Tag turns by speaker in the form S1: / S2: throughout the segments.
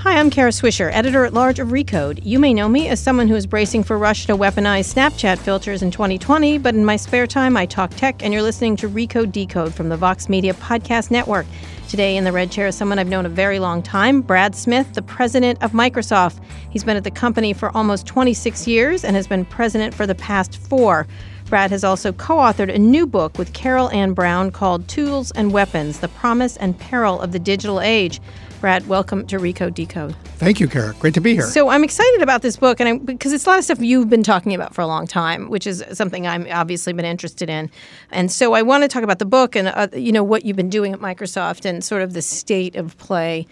S1: Hi, I'm Kara Swisher, editor at large of Recode. You may know me as someone who is bracing for Russia to weaponize Snapchat filters in 2020, but in my spare time, I talk tech, and you're listening to Recode Decode from the Vox Media Podcast Network. Today in the red chair is someone I've known a very long time, Brad Smith, the president of Microsoft. He's been at the company for almost 26 years and has been president for the past four. Brad has also co authored a new book with Carol Ann Browne called Tools and Weapons The Promise and Peril of the Digital Age. Brad, welcome to Recode Decode.
S2: Thank you, Kara. Great to be here.
S1: So I'm excited about this book, and I, because it's a lot of stuff you've been talking about for a long time, which is something I'm obviously been interested in. And so I want to talk about the book and uh, you know what you've been doing at Microsoft and sort of the state of play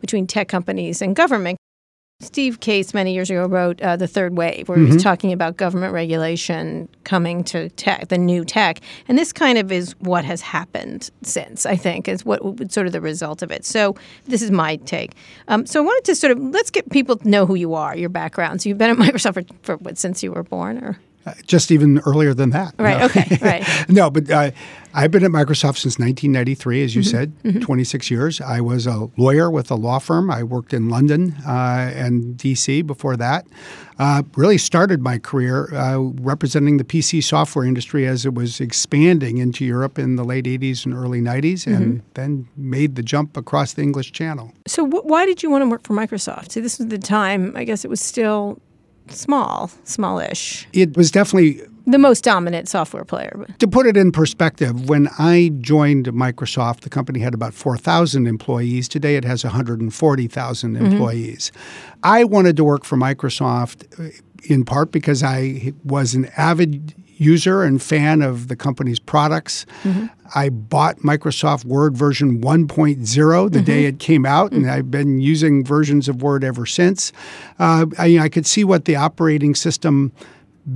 S1: between tech companies and government. Steve Case many years ago wrote uh, The Third Wave, where mm-hmm. he was mm-hmm. talking about government regulation coming to tech, the new tech. And this kind of is what has happened since, I think, is what sort of the result of it. So this is my take. Um, so I wanted to sort of, let's get people to know who you are, your background. So you've been at Microsoft for, for what, since you were born or?
S2: Just even earlier than that.
S1: Right.
S2: No.
S1: Okay. Right.
S2: no, but uh, I've been at Microsoft since 1993, as you mm-hmm. said, mm-hmm. 26 years. I was a lawyer with a law firm. I worked in London uh, and DC before that. Uh, really started my career uh, representing the PC software industry as it was expanding into Europe in the late 80s and early 90s, mm-hmm. and then made the jump across the English Channel.
S1: So, wh- why did you want to work for Microsoft? See, this was the time. I guess it was still small, smallish.
S2: It was definitely
S1: the most dominant software player.
S2: To put it in perspective, when I joined Microsoft, the company had about 4,000 employees. Today it has 140,000 mm-hmm. employees. I wanted to work for Microsoft uh, in part because I was an avid user and fan of the company's products. Mm-hmm. I bought Microsoft Word version 1.0 the mm-hmm. day it came out, and. I've been using versions of Word ever since. Uh, I, I could see what the operating system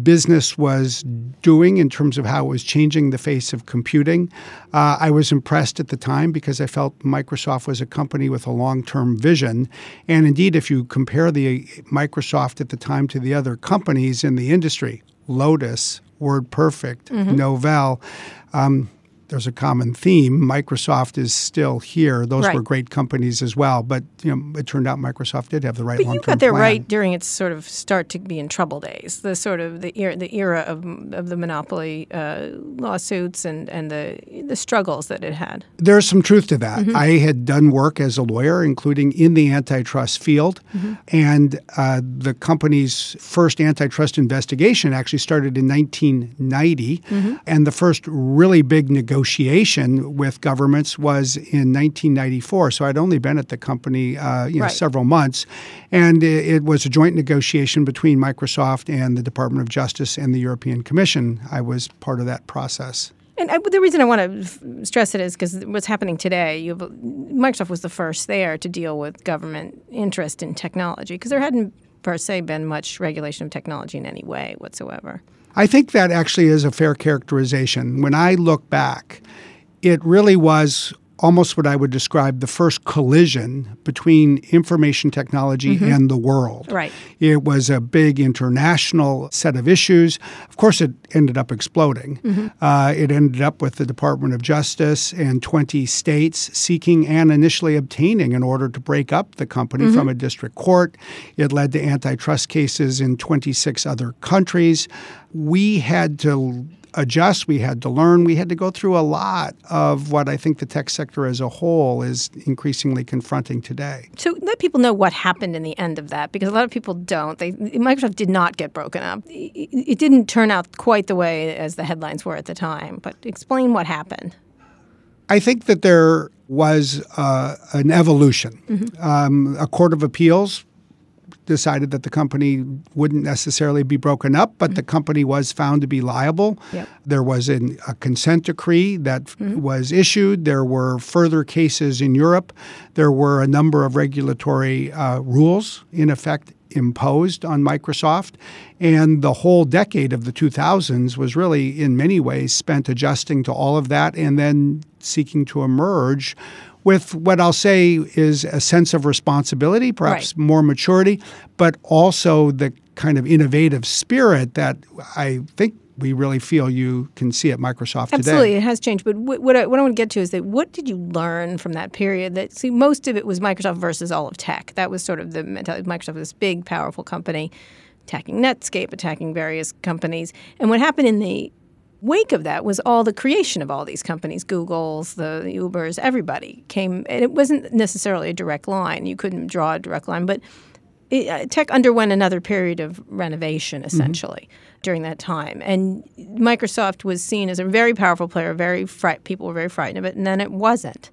S2: business was doing in terms of how it was changing the face of computing. Uh, I was impressed at the time because I felt Microsoft was a company with a long term vision. And indeed, if you compare the Microsoft at the time to the other companies in the industry, Lotus, WordPerfect, mm-hmm. Novell. Um, there's a common theme. Microsoft is still here. Those
S1: right.
S2: were great companies as well, but you know, it turned out Microsoft did have the right.
S1: But you got there plan. right during its sort of start to be in trouble days, the sort of the era, the era of, of the monopoly uh, lawsuits and, and the the struggles that it had.
S2: There's some truth to that. Mm-hmm. I had done work as a lawyer, including in the antitrust field, mm-hmm. and uh, the company's first antitrust investigation actually started in 1990, mm-hmm. and the first really big negotiation negotiation with governments was in 1994. So I'd only been at the company, uh, you know,
S1: right.
S2: several months, and it, it, was a joint negotiation between Microsoft and the Department of Justice and the European Commission. I was part of that process.
S1: And I, the reason I want to f- stress it is because what's happening today, have, Microsoft was the first there to deal with government interest in technology because there hadn't per se been much regulation of technology in any way whatsoever.
S2: I think that actually is a fair characterization. When I look back, it really was almost what I would describe the first collision between information technology mm-hmm. and the world.
S1: Right.
S2: It was a big international set of issues. Of course, it ended up exploding. Mm-hmm. Uh, it ended up with the Department of Justice and 20 states seeking and initially obtaining an order to break up the company mm-hmm. from a district court. It led to antitrust cases in 26 other countries. We had to adjust, we had to learn, we had to go through a lot of what I think the tech sector as a whole is increasingly confronting today.
S1: So let people know what happened in the end of that because a lot of people don't. They, Microsoft did not get broken up. It didn't turn out quite the way as the headlines were at the time, but explain what happened.
S2: I think that there was uh, an evolution. Mm-hmm. Um, a court of appeals decided that the company wouldn't necessarily be broken up, but mm-hmm. the company was found to be liable.
S1: Yep.
S2: There was an, a consent decree that mm-hmm. was issued. There were further cases in Europe. There were a number of regulatory uh, rules in effect imposed on Microsoft. And the whole decade of the 2000s was really, in many ways, spent adjusting to all of that and then seeking to emerge with what I'll say is a sense of responsibility, perhaps
S1: right.
S2: more maturity, but also the kind of innovative spirit that I think we really feel you can see at Microsoft
S1: Absolutely,
S2: today.
S1: Absolutely, it has changed. But what, what, I, what I want to get to is that what did you learn from that period? That see, most of it was Microsoft versus all of tech. That was sort of the mentality. Microsoft, was this big, powerful company, attacking Netscape, attacking various companies. And what happened in the wake of that was all the creation of all these companies google's the ubers everybody came and it wasn't necessarily a direct line you couldn't draw a direct line but it, uh, tech underwent another period of renovation mm-hmm. essentially mm-hmm. during that time and microsoft was seen as a very powerful player very fright- people were very frightened of it and then it wasn't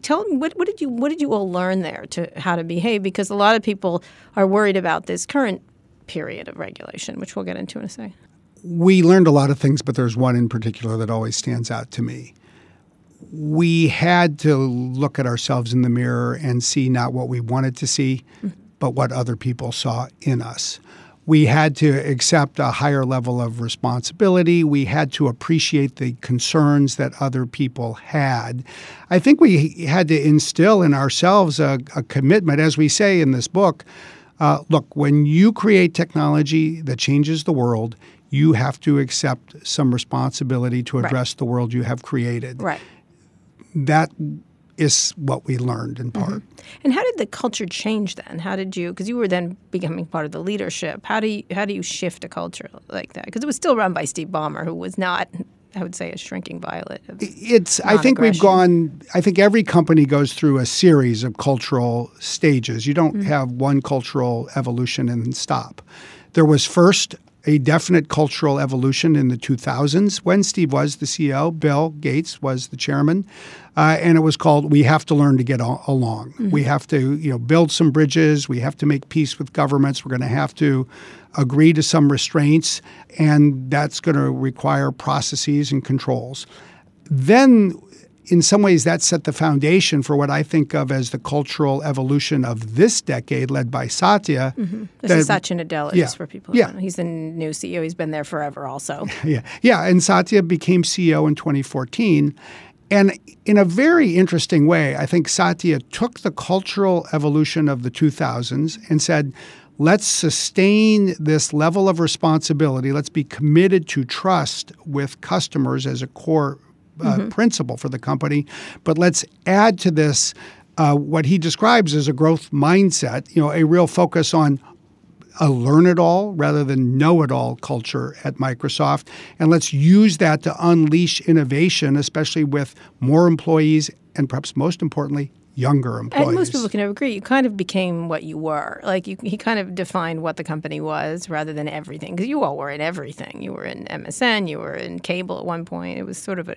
S1: tell me what, what did you what did you all learn there to how to behave because a lot of people are worried about this current period of regulation which we'll get into in a second
S2: we learned a lot of things, but there's one in particular that always stands out to me. We had to look at ourselves in the mirror and see not what we wanted to see, but what other people saw in us. We had to accept a higher level of responsibility. We had to appreciate the concerns that other people had. I think we had to instill in ourselves a, a commitment, as we say in this book. Uh, look, when you create technology that changes the world, you have to accept some responsibility to address
S1: right.
S2: the world you have created.
S1: Right.
S2: That is what we learned in part. Mm-hmm.
S1: And how did the culture change then? How did you? Because you were then becoming part of the leadership. How do you how do you shift a culture like that? Because it was still run by Steve Ballmer, who was not. I would say a shrinking violet.
S2: it's. I think we've gone. I think every company goes through a series of cultural stages. You don't mm-hmm. have one cultural evolution and stop. There was first a definite cultural evolution in the 2000s when Steve was the CEO, Bill Gates was the chairman, uh, and it was called "We Have to Learn to Get Along." Mm-hmm. We have to, you know, build some bridges. We have to make peace with governments. We're going to have to agree to some restraints, and that's going to require processes and controls. Then in some ways, that set the foundation for what I think of as the cultural evolution of this decade, led by Satya.
S1: Mm-hmm. This that, is Satya Nadella,
S2: yeah,
S1: just for people.
S2: Yeah.
S1: He's the new CEO. He's been there forever, also.
S2: yeah, yeah. And Satya became CEO in 2014. And in a very interesting way, I think Satya took the cultural evolution of the 2000s and said, let's sustain this level of responsibility. Let's be committed to trust with customers as a core mm-hmm. principle for the company. But let's add to this uh, what he describes as a growth mindset, you know, a real focus on a learn it all rather than know it all culture at Microsoft. And let's use that to unleash innovation, especially with more employees and perhaps most importantly, younger employees.
S1: And most people can agree. You kind of became what you were. Like you, he kind of defined what the company was rather than everything. Because you all were in everything. You were in MSN. You were in cable at one point. It was sort of a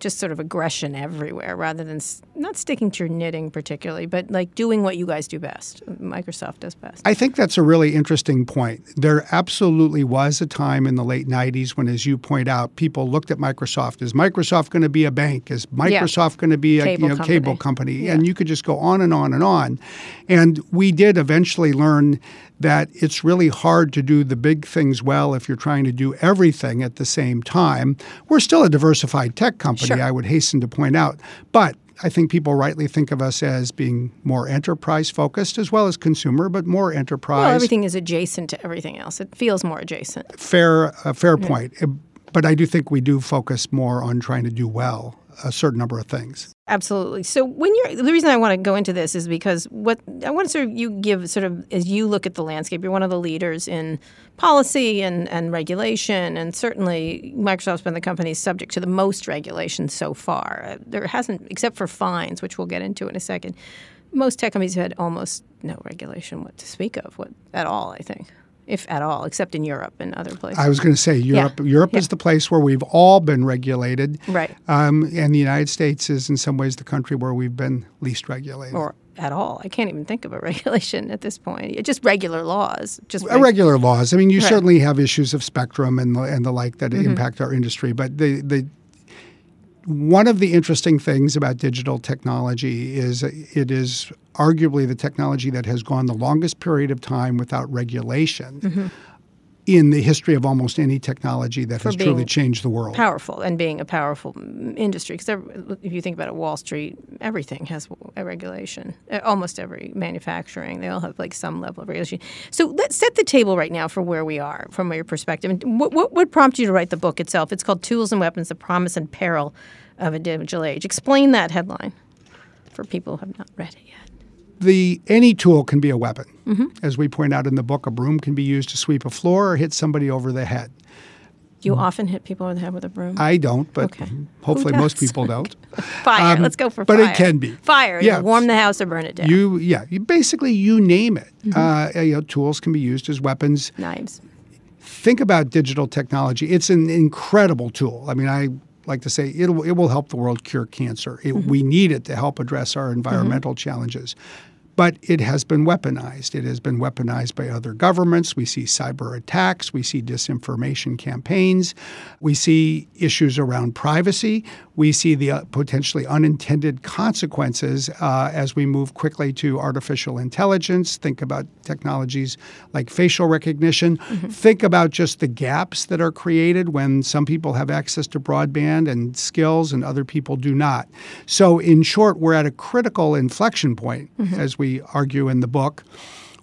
S1: just sort of aggression everywhere rather than not sticking to your knitting particularly, but like doing what you guys do best. Microsoft does best.
S2: I think that's a really interesting point. There absolutely was a time in the late 90s when, as you point out, people looked at Microsoft. Is Microsoft going to be a bank? Is Microsoft
S1: yeah.
S2: going to be a
S1: cable
S2: you know,
S1: company.
S2: cable company?
S1: Yeah.
S2: And you could just go on and on and on. And we did eventually learn that it's really hard to do the big things well if you're trying to do everything at the same time. We're still a diversified tech company,
S1: Sure.
S2: I would hasten to point out. But I think people rightly think of us as being more enterprise focused as well as consumer, but more enterprise.
S1: Well, everything is adjacent to everything else. It feels more adjacent.
S2: Fair, a fair point. Uh, But I do think we do focus more on trying to do well a certain number of things.
S1: Absolutely. So when you're the reason I want to go into this is because what I want to sort of you give sort of as you look at the landscape, you're one of the leaders in policy and, and regulation, and certainly Microsoft's been the company subject to the most regulation so far. Uh, There hasn't, except for fines, which we'll get into in a second. Most tech companies had almost no regulation what to speak of, what at all. I think, if at all, except in Europe and other places.
S2: I was going to say Europe. Europe
S1: Yeah.
S2: is the place where we've all been regulated,
S1: Right.
S2: Um, and the United States is in some ways the country where we've been least regulated.
S1: or at all. I can't even think of a regulation at this point. Just regular laws. Just reg-
S2: Irregular laws. I mean, you
S1: Right.
S2: certainly have issues of spectrum and the, and the like that
S1: Mm-hmm.
S2: impact our industry, but the the one of the interesting things about digital technology is it is arguably the technology that has gone the longest period of time without regulation
S1: Mm-hmm.
S2: in the history of almost any technology that has truly changed the world.
S1: powerful and being a powerful industry. Because if you think about it, Wall Street, everything has a regulation. Uh, Almost every manufacturing, they all have like some level of regulation. So let's set the table right now for where we are from your perspective. And what, what would prompt you to write the book itself? It's called Tools and Weapons: The Promise and Peril of a Digital Age. Explain that headline for people who have not read it yet.
S2: The any tool can be a weapon.
S1: Mm-hmm.
S2: As we point out in the book, a broom can be used to sweep a floor or hit somebody over the head.
S1: You often hit people over the head with a broom?
S2: Mm. I don't, but
S1: Okay.
S2: hopefully most people don't.
S1: fire.
S2: um,
S1: Let's go for
S2: but
S1: fire.
S2: it can be.
S1: fire.
S2: Yeah,
S1: warm the house or burn it down.
S2: You yeah, you basically you name it.
S1: Mm-hmm.
S2: Uh, you know, tools can be used as weapons.
S1: Knives.
S2: Think about digital technology. It's an incredible tool. I mean, I like to say it will, it will help the world cure cancer. It,
S1: Mm-hmm.
S2: We need it to help address our environmental challenges. But it has been weaponized. It has been weaponized by other governments. We see cyber attacks. We see disinformation campaigns. We see issues around privacy. We see the uh, potentially unintended consequences uh, as we move quickly to artificial intelligence. Think about technologies like facial recognition. Think about just the gaps that are created when some people have access to broadband and skills and other people do not. So, in short, we're at a critical inflection point, as we argue in the book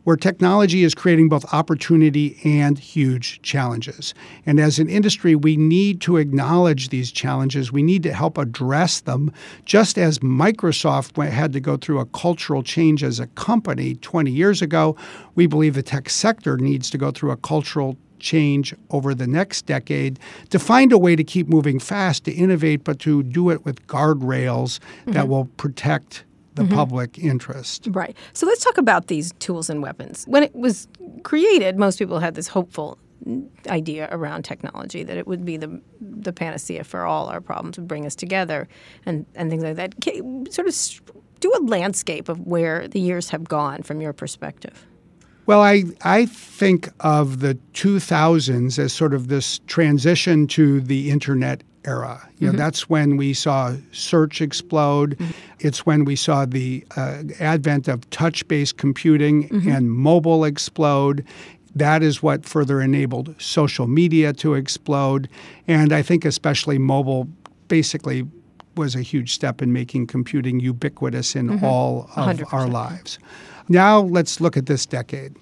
S2: where technology is creating both opportunity and huge challenges. And as an industry, we need to acknowledge these challenges. We need to help address them, just as Microsoft had to go through a cultural change as a company 20 years ago. We believe the tech sector needs to go through a cultural change over the next decade to find a way to keep moving fast, to innovate, but to do it with guardrails that mm-hmm. will protect the mm-hmm. public interest.
S1: Right. So let's talk about these tools and weapons. When it was created, most people had this hopeful idea around technology that it would be the the panacea for all our problems, would bring us together, and and things like that. Sort of do a landscape of where the years have gone from your perspective.
S2: Well, I, I think of the 2000s as sort of this transition to the internet era. You know, that's when we saw search explode. It's when we saw the uh, advent of touch-based computing and mobile explode. That is what further enabled social media to explode. And I think especially mobile basically was a huge step in making computing ubiquitous in all of our
S1: 100%.
S2: lives. Now let's look at this decade.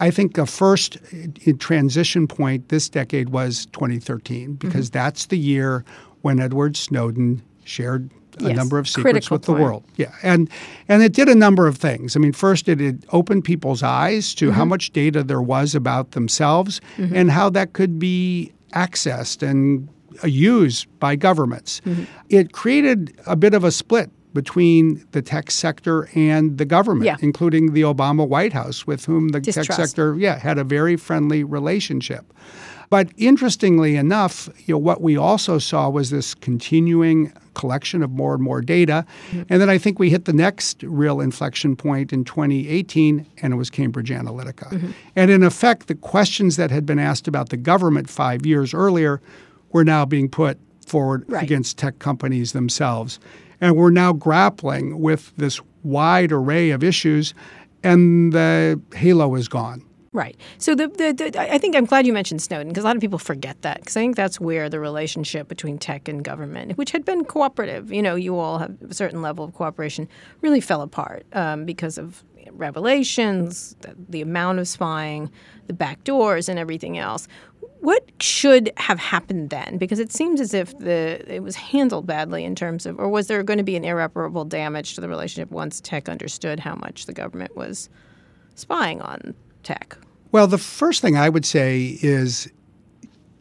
S2: I think the first uh, transition point this decade was 2013 because that's the year when Edward Snowden shared a
S1: Yes,
S2: number of secrets with the world. Yeah, and and it did a number of things. I mean, first it, it opened people's eyes to how much data there was about themselves and how that could be accessed and uh, used by governments. It created a bit of a split between the tech sector and the government,
S1: Yeah.
S2: including the Obama White House, with whom the tech sector, yeah, had a very friendly relationship. But interestingly enough, you know, what we also saw was this continuing collection of more and more data. Mm-hmm. And then I think we hit the next real inflection point in 2018, and it was Cambridge Analytica. Mm-hmm. And in effect, the questions that had been asked about the government five years earlier were now being put forward
S1: Right.
S2: against tech companies themselves. And we're now grappling with this wide array of issues, and the halo is gone.
S1: Right. So the, the, the I think I'm glad you mentioned Snowden because a lot of people forget that because I think that's where the relationship between tech and government, which had been cooperative, you know, you all have a certain level of cooperation, really fell apart um, because of revelations, the, the amount of spying, the back doors, and everything else. What should have happened then? Because it seems as if the it was handled badly in terms of, or was there going to be an irreparable damage to the relationship once tech understood how much the government was spying on tech?
S2: Well, the first thing I would say is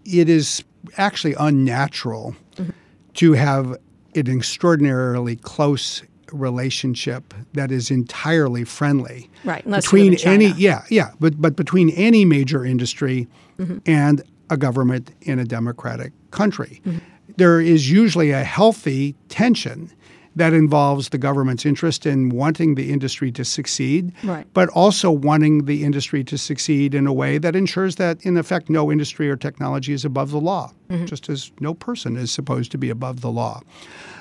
S2: it is actually unnatural mm-hmm. to have an extraordinarily close relationship that is entirely friendly.
S1: Right.
S2: Between any yeah, yeah, but but between any major industry mm-hmm. and a government in a democratic country. Mm-hmm. There is usually a healthy tension that involves the government's interest in wanting the industry to succeed,
S1: right.
S2: but also wanting the industry to succeed in a way that ensures that, in effect, no industry or technology is above the law, mm-hmm. just as no person is supposed to be above the law.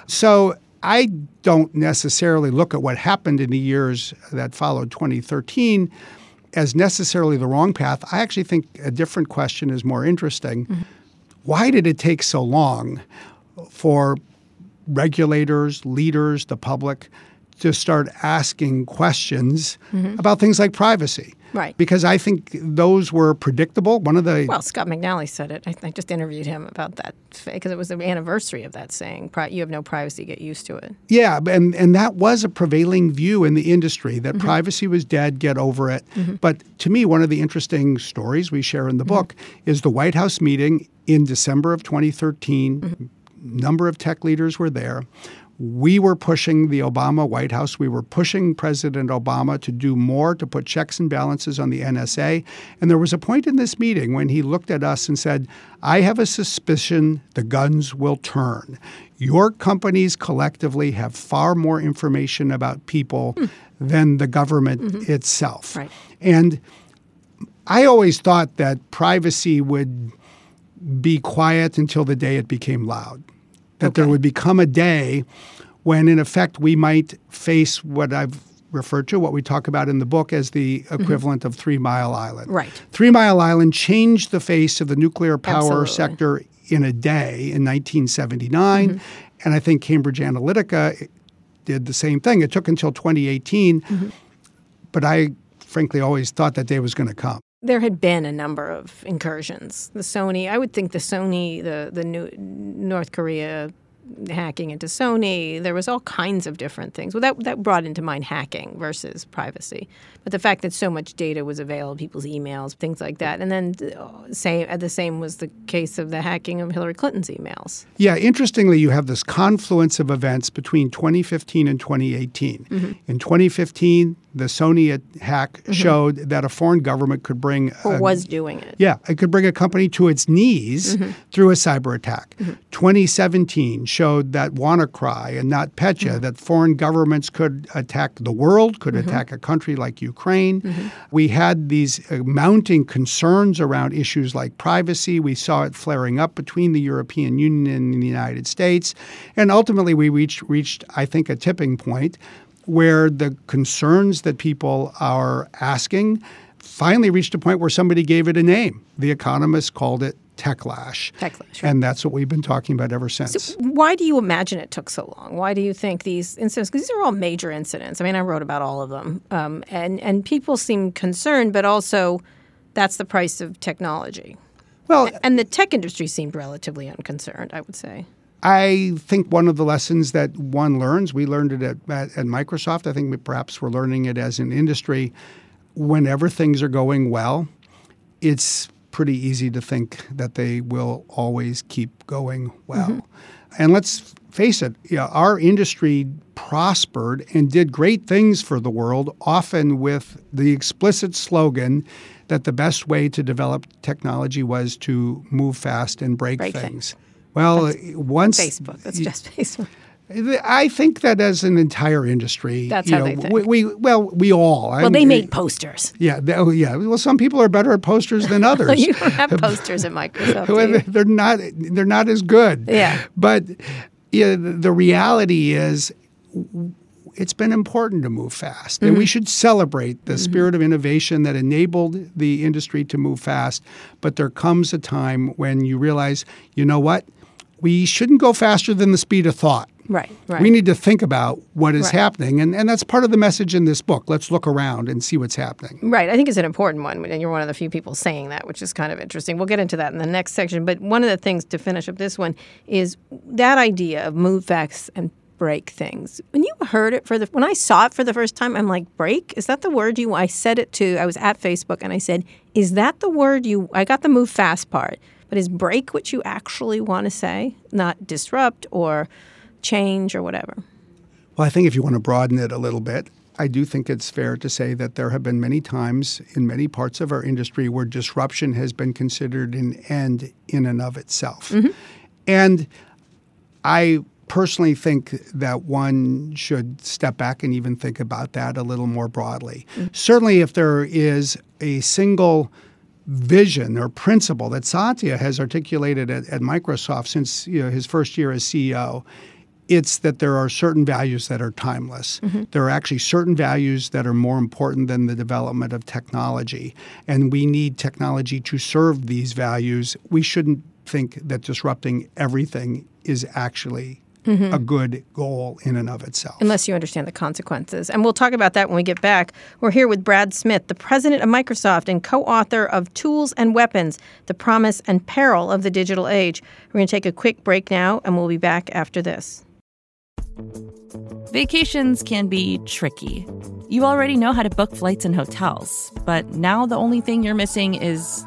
S2: So I don't necessarily look at what happened in the years that followed 2013 as necessarily the wrong path. I actually think a different question is more interesting. Mm-hmm. Why did it take so long for regulators, leaders, the public to start asking questions mm-hmm. about things like privacy.
S1: Right.
S2: Because I think those were predictable. One of the
S1: well, Scott McNealy said it. I, I just interviewed him about that because it was the anniversary of that saying, "You have no privacy. Get used to it."
S2: Yeah, and and that was a prevailing view in the industry that mm-hmm. privacy was dead. Get over it. Mm-hmm. But to me, one of the interesting stories we share in the mm-hmm. book is the White House meeting in December of 2013 number of tech leaders were there. We were pushing the Obama White House. We were pushing President Obama to do more to put checks and balances on the NSA. And there was a point in this meeting when he looked at us and said, I have a suspicion the guns will turn. Your companies collectively have far more information about people mm. than the government mm-hmm. itself.
S1: Right.
S2: And I always thought that privacy would be quiet until the day it became loud that okay. there would become a day when, in effect, we might face what I've referred to, what we talk about in the book, as the mm-hmm. equivalent mm-hmm. of Three Mile Island.
S1: Right.
S2: Three Mile Island changed the face of the nuclear power
S1: Absolutely.
S2: sector in a day in 1979. Mm-hmm. And I think Cambridge Analytica did the same thing. It took until 2018. Mm-hmm. But I frankly always thought that day was going to come
S1: there had been a number of incursions. The Sony, I would think the Sony, the the new North Korea hacking into Sony. There was all kinds of different things. Well, that that brought into mind hacking versus privacy. But the fact that so much data was available, people's emails, things like that, and then uh, same the same was the case of the hacking of Hillary Clinton's emails.
S2: Yeah, interestingly, you have this confluence of events between 2015 and 2018. Mm-hmm. In 2015, the Sony hack mm-hmm. showed that a foreign government could bring
S1: or a, was doing it.
S2: Yeah, it could bring a company to its knees mm-hmm. through a cyber attack. Mm-hmm. 2017 showed that WannaCry and NotPetya mm-hmm. that foreign governments could attack the world, could mm-hmm. attack a country like Ukraine. Mm-hmm. We had these uh, mounting concerns around issues like privacy. We saw it flaring up between the European Union and the United States, and ultimately we reached reached I think a tipping point where the concerns that people are asking finally reached a point where somebody gave it a name. The economists called it techlash.
S1: Techlash. Right.
S2: And that's what we've been talking about ever since.
S1: So why do you imagine it took so long? Why do you think these incidents, because these are all major incidents. I mean, I wrote about all of them. Um, and, and people seem concerned, but also that's the price of technology.
S2: Well,
S1: and the tech industry seemed relatively unconcerned, I would say.
S2: I think one of the lessons that one learns, we learned it at, at, at, Microsoft. I think we, perhaps we're learning it as an industry. Whenever things are going well, it's pretty easy to think that they will always keep going well. Mm-hmm. And let's face it, you know, our industry prospered and did great things for the world, often with the explicit slogan that the best way to develop technology was to move fast and break,
S1: break
S2: things.
S1: things.
S2: Well, That's once
S1: Facebook, that's just Facebook.
S2: I think that as an entire industry,
S1: that's
S2: you
S1: how
S2: know,
S1: they think.
S2: We, we well, we all.
S1: Well, I'm, they made posters.
S2: Yeah, they, oh, yeah. Well, some people are better at posters than others.
S1: you don't have posters at Microsoft.
S2: they're not. They're not as good.
S1: Yeah.
S2: But yeah, the reality is, it's been important to move fast. And we mm-hmm. should celebrate the mm-hmm. spirit of innovation that enabled the industry to move fast. But there comes a time when you realize, you know what? We shouldn't go faster than the speed of thought.
S1: Right, right.
S2: We need to think about what is
S1: Right.
S2: happening. And, and that's part of the message in this book. Let's look around and see what's happening.
S1: Right. I think it's an important one. And you're one of the few people saying that, which is kind of interesting. We'll get into that in the next section. But one of the things to finish up this one is that idea of move fast and break things. When you heard it for the when I saw it for the first time, I'm like, break? Is that the word you I said it to I was at Facebook and I said, Is that the word you I got the move fast part, but is break what you actually want to say? Not disrupt or change or whatever.
S2: Well, I think if you want to broaden it a little bit, I do think it's fair to say that there have been many times in many parts of our industry where disruption has been considered an end in and of itself. Mm-hmm. And I personally think that one should step back and even think about that a little more broadly. Mm. Certainly, if there is a single vision or principle that Satya has articulated at, at Microsoft since you know, his first year as CEO, it's that there are certain values that are timeless. Mm-hmm. There are actually certain values that are more important than the development of technology. And we need technology to serve these values. We shouldn't think that disrupting everything is actually a good goal in and of itself.
S1: unless you understand the consequences. And we'll talk about that when we get back. We're here with Brad Smith, the president of Microsoft and co author of Tools and Weapons The Promise and Peril of the Digital Age. We're going to take a quick break now, and we'll be back after this.
S3: Vacations can be tricky. You already know how to book flights and hotels, but now the only thing you're missing is,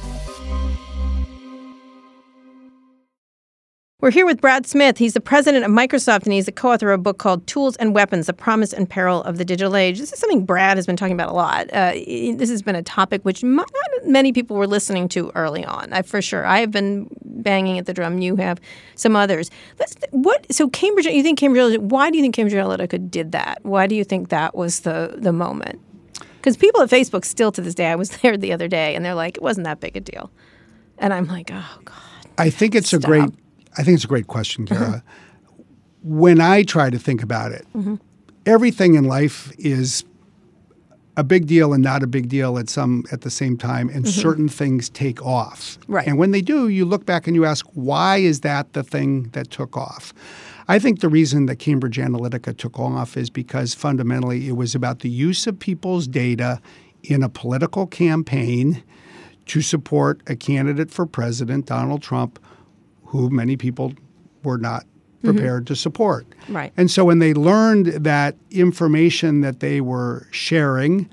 S1: We're here with Brad Smith. He's the president of Microsoft and he's the co author of a book called Tools and Weapons The Promise and Peril of the Digital Age. This is something Brad has been talking about a lot. Uh, this has been a topic which not many people were listening to early on, I, for sure. I have been banging at the drum. You have some others. Let's, what? So, Cambridge, you think Cambridge why do you think Cambridge Analytica did that? Why do you think that was the, the moment? Because people at Facebook still to this day, I was there the other day and they're like, it wasn't that big a deal. And I'm like, oh, God.
S2: I think it's
S1: Stop.
S2: a great. I think it's a great question, Kara. Uh-huh. when I try to think about it, mm-hmm. everything in life is a big deal and not a big deal at some at the same time, and mm-hmm. certain things take off.
S1: Right.
S2: And when they do, you look back and you ask, why is that the thing that took off? I think the reason that Cambridge Analytica took off is because fundamentally it was about the use of people's data in a political campaign to support a candidate for president, Donald Trump, who many people were not mm-hmm. prepared to support.
S1: Right.
S2: And so when they learned that information that they were sharing,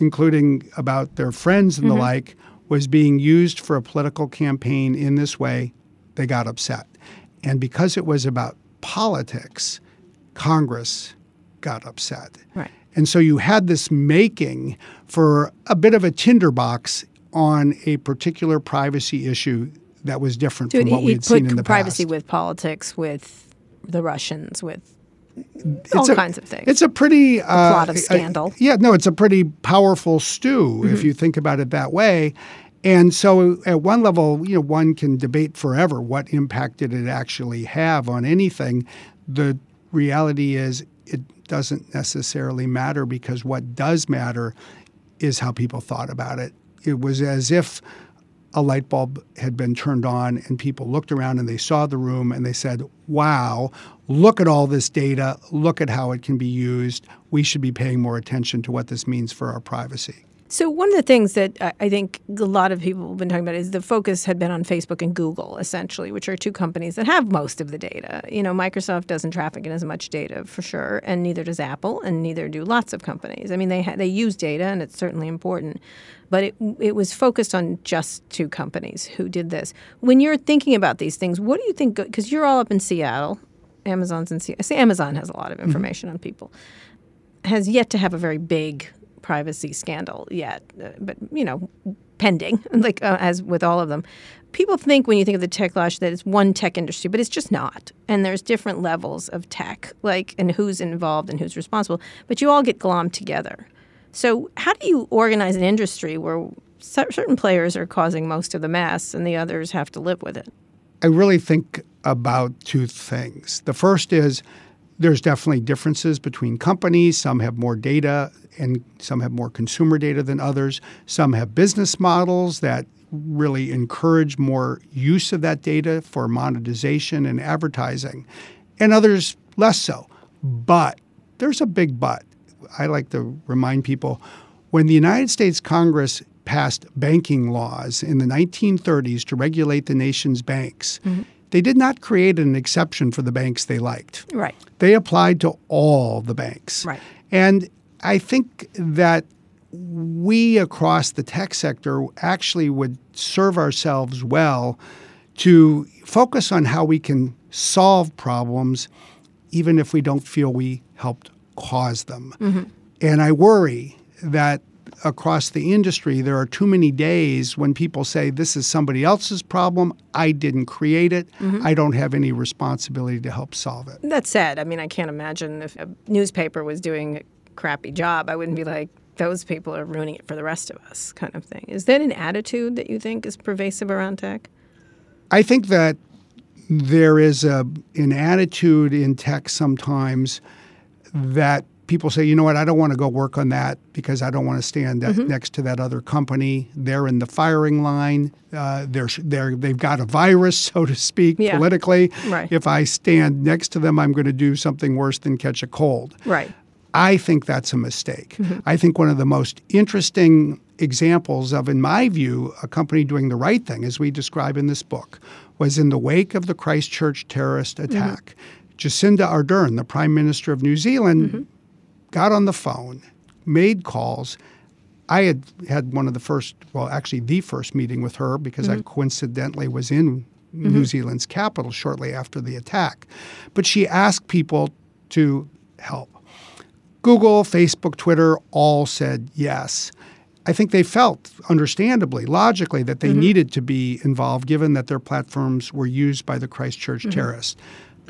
S2: including about their friends and the mm-hmm. like, was being used for a political campaign in this way, they got upset. And because it was about politics, Congress got upset.
S1: Right.
S2: And so you had this making for a bit of a tinderbox on a particular privacy issue that was different
S1: Dude,
S2: from what we had seen in the
S1: privacy
S2: past.
S1: with politics, with the Russians, with
S2: it's
S1: All
S2: a,
S1: kinds of things.
S2: It's a pretty uh,
S1: plot of
S2: uh,
S1: Scandal.
S2: yeah, no, it's a pretty powerful stew if you think about it that way. And so, at one level, you know, one can debate forever what impact did it actually have on anything. The reality is, it doesn't necessarily matter because what does matter is how people thought about it. It was as if a light bulb had been turned on and people looked around and they saw the room and they said, Wow, look at all this data. Look at how it can be used. We should be paying more attention to what this means for our privacy.
S1: So one of the things that I- think a lot of people have been talking about is the focus had been on Facebook and Google, essentially, which are two companies that have most of the data. You know, Microsoft doesn't traffic in as much data for sure, and neither does Apple, and neither do lots of companies. I mean, they ha- they use data, and it's certainly important, but it it was focused on just two companies who did this. When you're thinking about these things, what do you think? Because you're all up in Seattle, Amazon's in Seattle. Amazon has a lot of mm-hmm. information on people has yet to have a very big privacy scandal yet, uh, but you know, pending, like uh, as with all of them. People think when you think of the techlash that it's one tech industry, but it's just not. And there's different levels of tech, like and who's involved and who's responsible. But you all get glommed together. So how do you organize an industry where certain players are causing most of the mess and the others have to live with it?
S2: I really think about two things. The first is there's definitely differences between companies. Some have more data and some have more consumer data than others. Some have business models that really encourage more use of that data for monetization and advertising, and others less so. But there's a big but. I like to remind people when the United States Congress passed banking laws in the 1930s to regulate the nation's banks, mm-hmm. They did not create an exception for the banks they liked.
S1: Right.
S2: They applied to all the banks.
S1: Right.
S2: And I think that we across the tech sector actually would serve ourselves well to focus on how we can solve problems even if we don't feel we helped cause them. Mm-hmm. And I worry that across the industry there are too many days when people say this is somebody else's problem, I didn't create it, mm-hmm. I don't have any responsibility to help solve it.
S1: That said, I mean, I can't imagine if a newspaper was doing a crappy job, I wouldn't be like, those people are ruining it for the rest of us, kind of thing. Is that an attitude that you think is pervasive around tech?
S2: I think that there is a, an attitude in tech sometimes that people say, you know what, I don't want to go work on that because I don't want to stand that mm-hmm. next to that other company. They're in the firing line. Uh, they're, they're, they've got a virus, so to speak,
S1: Yeah.
S2: politically.
S1: Right.
S2: If I stand next to them, I'm going to do something worse than catch a cold.
S1: Right.
S2: I think that's a mistake. Mm-hmm. I think one of the most interesting examples of, in my view, a company doing the right thing, as we describe in this book, was in the wake of the Christchurch terrorist mm-hmm. attack. Jacinda Ardern, the Prime Minister of New Zealand, got on the phone, made calls. I had had one of the first, well, actually the first meeting with her because I mm-hmm. coincidentally was in mm-hmm. New Zealand's capital shortly after the attack. But she asked people to help. Google, Facebook, Twitter all said yes. I think they felt, understandably, logically, that they mm-hmm. needed to be involved given that their platforms were used by the Christchurch terrorists.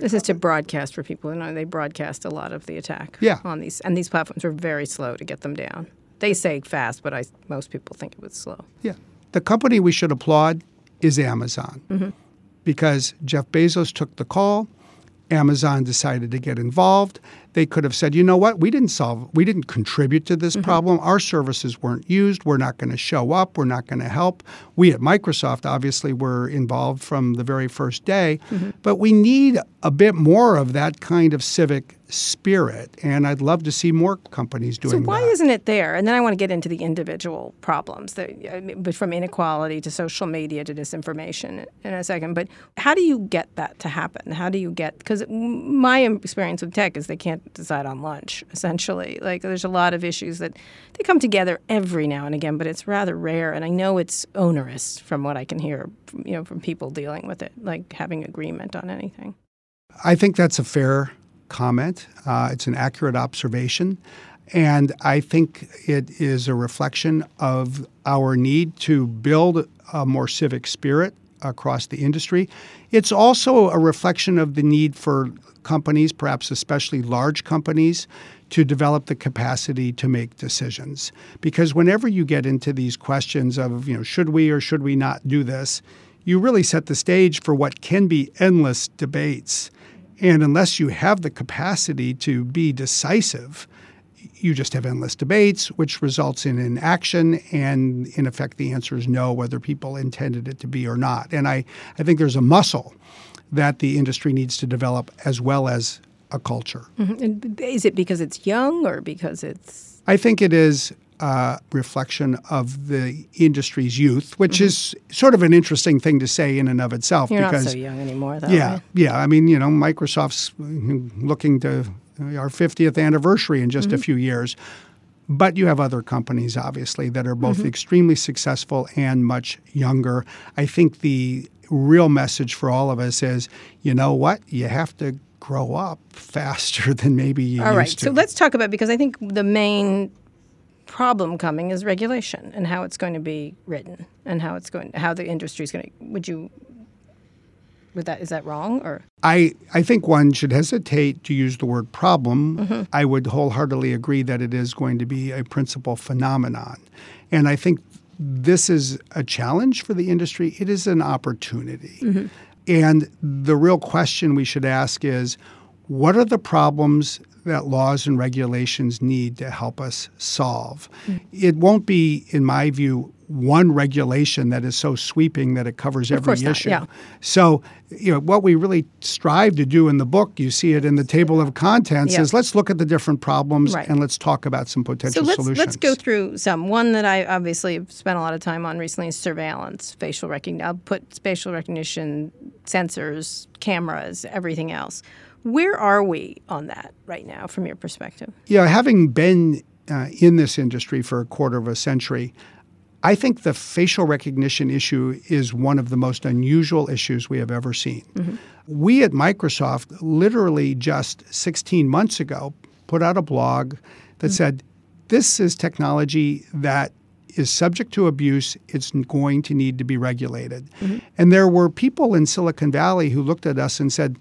S1: This is to broadcast for people who know they broadcast a lot of the attack
S2: Yeah.
S1: on these, and these platforms are very slow to get them down. They say fast, but I, most people think it was slow.
S2: Yeah. The company we should applaud is Amazon mm-hmm. because Jeff Bezos took the call. Amazon decided to get involved. They could have said, you know what, we didn't solve, we didn't contribute to this mm-hmm. problem. Our services weren't used. We're not going to show up. We're not going to help. We at Microsoft obviously were involved from the very first day, mm-hmm. but we need a bit more of that kind of civic spirit. And I'd love to see more companies doing that.
S1: So why isn't it there? And then I want to get into the individual problems, that, but from inequality to social media to disinformation in a second. But how do you get that to happen? How do you get? Because my experience with tech is they can't decide on lunch. Essentially, like there's a lot of issues that they come together every now and again, but it's rather rare. And I know it's onerous from what I can hear, from, you know, from people dealing with it, like having agreement on anything.
S2: I think that's a fair comment. Uh, it's an accurate observation. And I think it is a reflection of our need to build a more civic spirit across the industry. It's also a reflection of the need for companies, perhaps especially large companies, to develop the capacity to make decisions. Because whenever you get into these questions of, you know, should we or should we not do this, you really set the stage for what can be endless debates. And unless you have the capacity to be decisive, you just have endless debates, which results in inaction. And in effect, the answer is no, whether people intended it to be or not. And I, I think there's a muscle that the industry needs to develop as well as a culture.
S1: Mm-hmm. Is it because it's young or because it's?
S2: I think it is a reflection of the industry's youth, which mm-hmm. is sort of an interesting thing to say in and of itself.
S1: You're
S2: because,
S1: not so young anymore, though.
S2: Yeah,
S1: right?
S2: yeah. I mean, you know, Microsoft's looking to our 50th anniversary in just mm-hmm. a few years. But you have other companies, obviously, that are both mm-hmm. extremely successful and much younger. I think the real message for all of us is you know what? You have to grow up faster than maybe you
S1: All right.
S2: To.
S1: So let's talk about because I think the main problem coming is regulation and how it's going to be written and how it's going how the industry is going to would you would that is that wrong or
S2: I, I think one should hesitate to use the word problem. Mm-hmm. I would wholeheartedly agree that it is going to be a principal phenomenon. And I think this is a challenge for the industry. It is an opportunity. Mm-hmm. And the real question we should ask is what are the problems that laws and regulations need to help us solve? Mm. It won't be, in my view, one regulation that is so sweeping that it covers every issue.
S1: Not, yeah.
S2: So, you know, what we really strive to do in the book, you see it in the table of contents, yeah. is let's look at the different problems
S1: right.
S2: and let's talk about some potential solutions.
S1: so let's,
S2: solutions.
S1: Let's go through some. One that I obviously have spent a lot of time on recently is surveillance, facial recognition. I'll put facial recognition, sensors, cameras, everything else. Where are we on that right now, from your perspective?
S2: Yeah, having been uh, in this industry for a quarter of a century, I think the facial recognition issue is one of the most unusual issues we have ever seen. Mm-hmm. We at Microsoft, literally just 16 months ago, put out a blog that mm-hmm. said, This is technology that is subject to abuse. It's going to need to be regulated. Mm-hmm. And there were people in Silicon Valley who looked at us and said,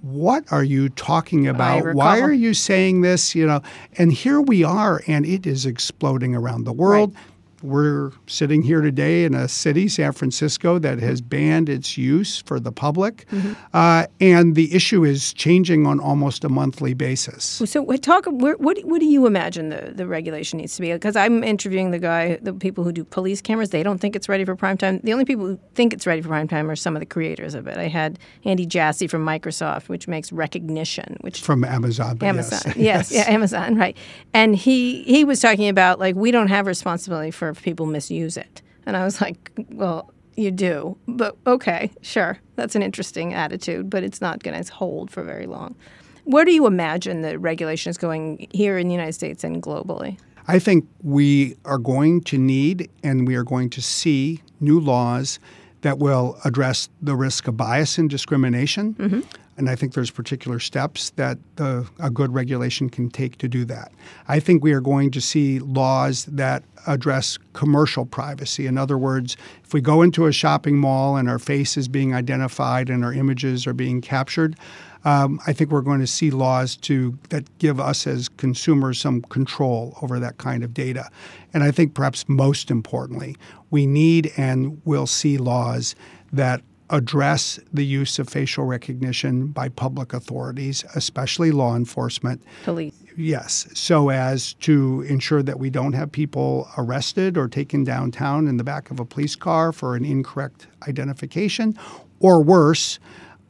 S2: what are you talking about? Why are you saying this? You know, and here we are, and it is exploding around the world. Right. We're sitting here today in a city, San Francisco, that has banned its use for the public. Mm-hmm. Uh, and the issue is changing on almost a monthly basis.
S1: So, talk. What, what do you imagine the, the regulation needs to be? Because I'm interviewing the guy, the people who do police cameras. They don't think it's ready for prime time. The only people who think it's ready for prime time are some of the creators of it. I had Andy Jassy from Microsoft, which makes Rekognition, which
S2: from Amazon.
S1: Amazon,
S2: yes.
S1: yes, yeah, Amazon, right. And he he was talking about like we don't have responsibility for if people misuse it. And I was like, well, you do. But okay, sure. That's an interesting attitude, but it's not going to hold for very long. Where do you imagine the regulation is going here in the United States and globally?
S2: I think we are going to need and we are going to see new laws that will address the risk of bias and discrimination. Mm-hmm. And I think there's particular steps that a good regulation can take to do that. I think we are going to see laws that address commercial privacy. In other words, if we go into a shopping mall and our face is being identified and our images are being captured, um, I think we're going to see laws to that give us as consumers some control over that kind of data. And I think perhaps most importantly, we need and will see laws that address the use of facial recognition by public authorities, especially law enforcement.
S1: Police.
S2: Yes, so as to ensure that we don't have people arrested or taken downtown in the back of a police car for an incorrect identification, or worse,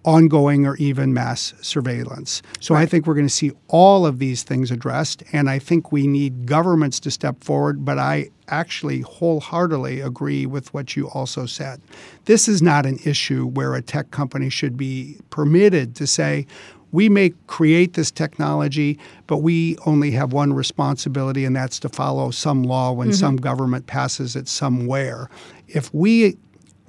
S2: ongoing or even mass surveillance. So right. I think we're going to see all of these things addressed, and I think we need governments to step forward. But I actually wholeheartedly agree with what you also said. This is not an issue where a tech company should be permitted to say, we may create this technology, but we only have one responsibility, and that's to follow some law when mm-hmm. some government passes it somewhere. If we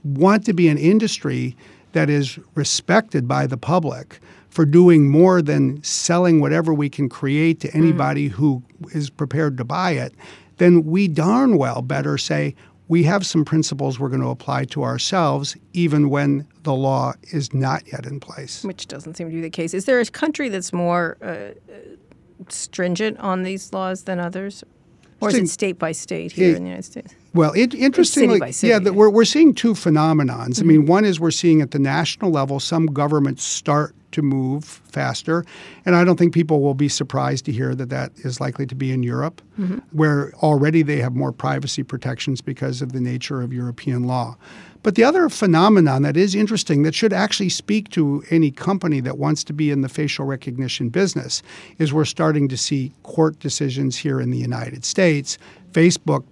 S2: want to be an industry that is respected by the public for doing more than selling whatever we can create to anybody mm. who is prepared to buy it, then we darn well better say, we have some principles we're going to apply to ourselves, even when the law is not yet in place.
S1: Which doesn't seem to be the case. Is there a country that's more uh, stringent on these laws than others? Or is it state by state here
S2: it,
S1: in the United States?
S2: Well, it, interestingly,
S1: by city,
S2: yeah, the, we're, we're seeing two phenomenons. Mm-hmm. I mean, one is we're seeing at the national level some governments start to move faster, and I don't think people will be surprised to hear that that is likely to be in Europe, mm-hmm. where already they have more privacy protections because of the nature of European law. But the other phenomenon that is interesting that should actually speak to any company that wants to be in the facial recognition business is we're starting to see court decisions here in the United States. Facebook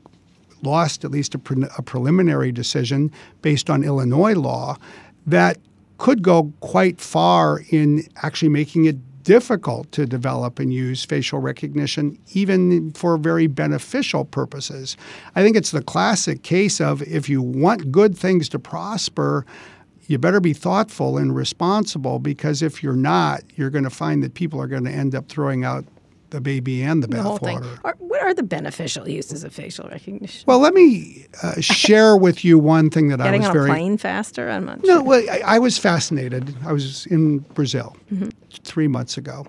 S2: lost at least a, pre- a preliminary decision based on Illinois law that could go quite far in actually making it difficult to develop and use facial recognition, even for very beneficial purposes. I think it's the classic case of if you want good things to prosper, you better be thoughtful and responsible because if you're not, you're going to find that people are going to end up throwing out the baby and the,
S1: the
S2: bathwater.
S1: Are, what are the beneficial uses of facial recognition?
S2: Well, let me uh, share with you one thing that I was
S1: on
S2: very
S1: plane faster? I'm not
S2: no.
S1: sure.
S2: Well, I, I was fascinated. I was in Brazil
S1: Mm-hmm.
S2: three months ago,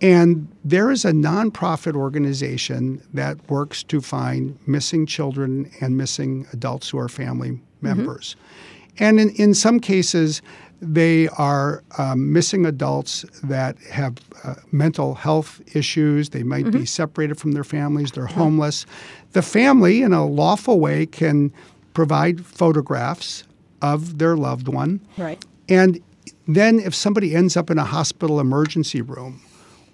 S2: and there is a nonprofit organization that works to find missing children and missing adults who are family
S1: Mm-hmm.
S2: members, and in in some cases. They are um, missing adults that have uh, mental health issues. They might
S1: Mm-hmm.
S2: be separated from their families. They're homeless. The family, in a lawful way, can provide photographs of their loved one.
S1: Right.
S2: And then, if somebody ends up in a hospital emergency room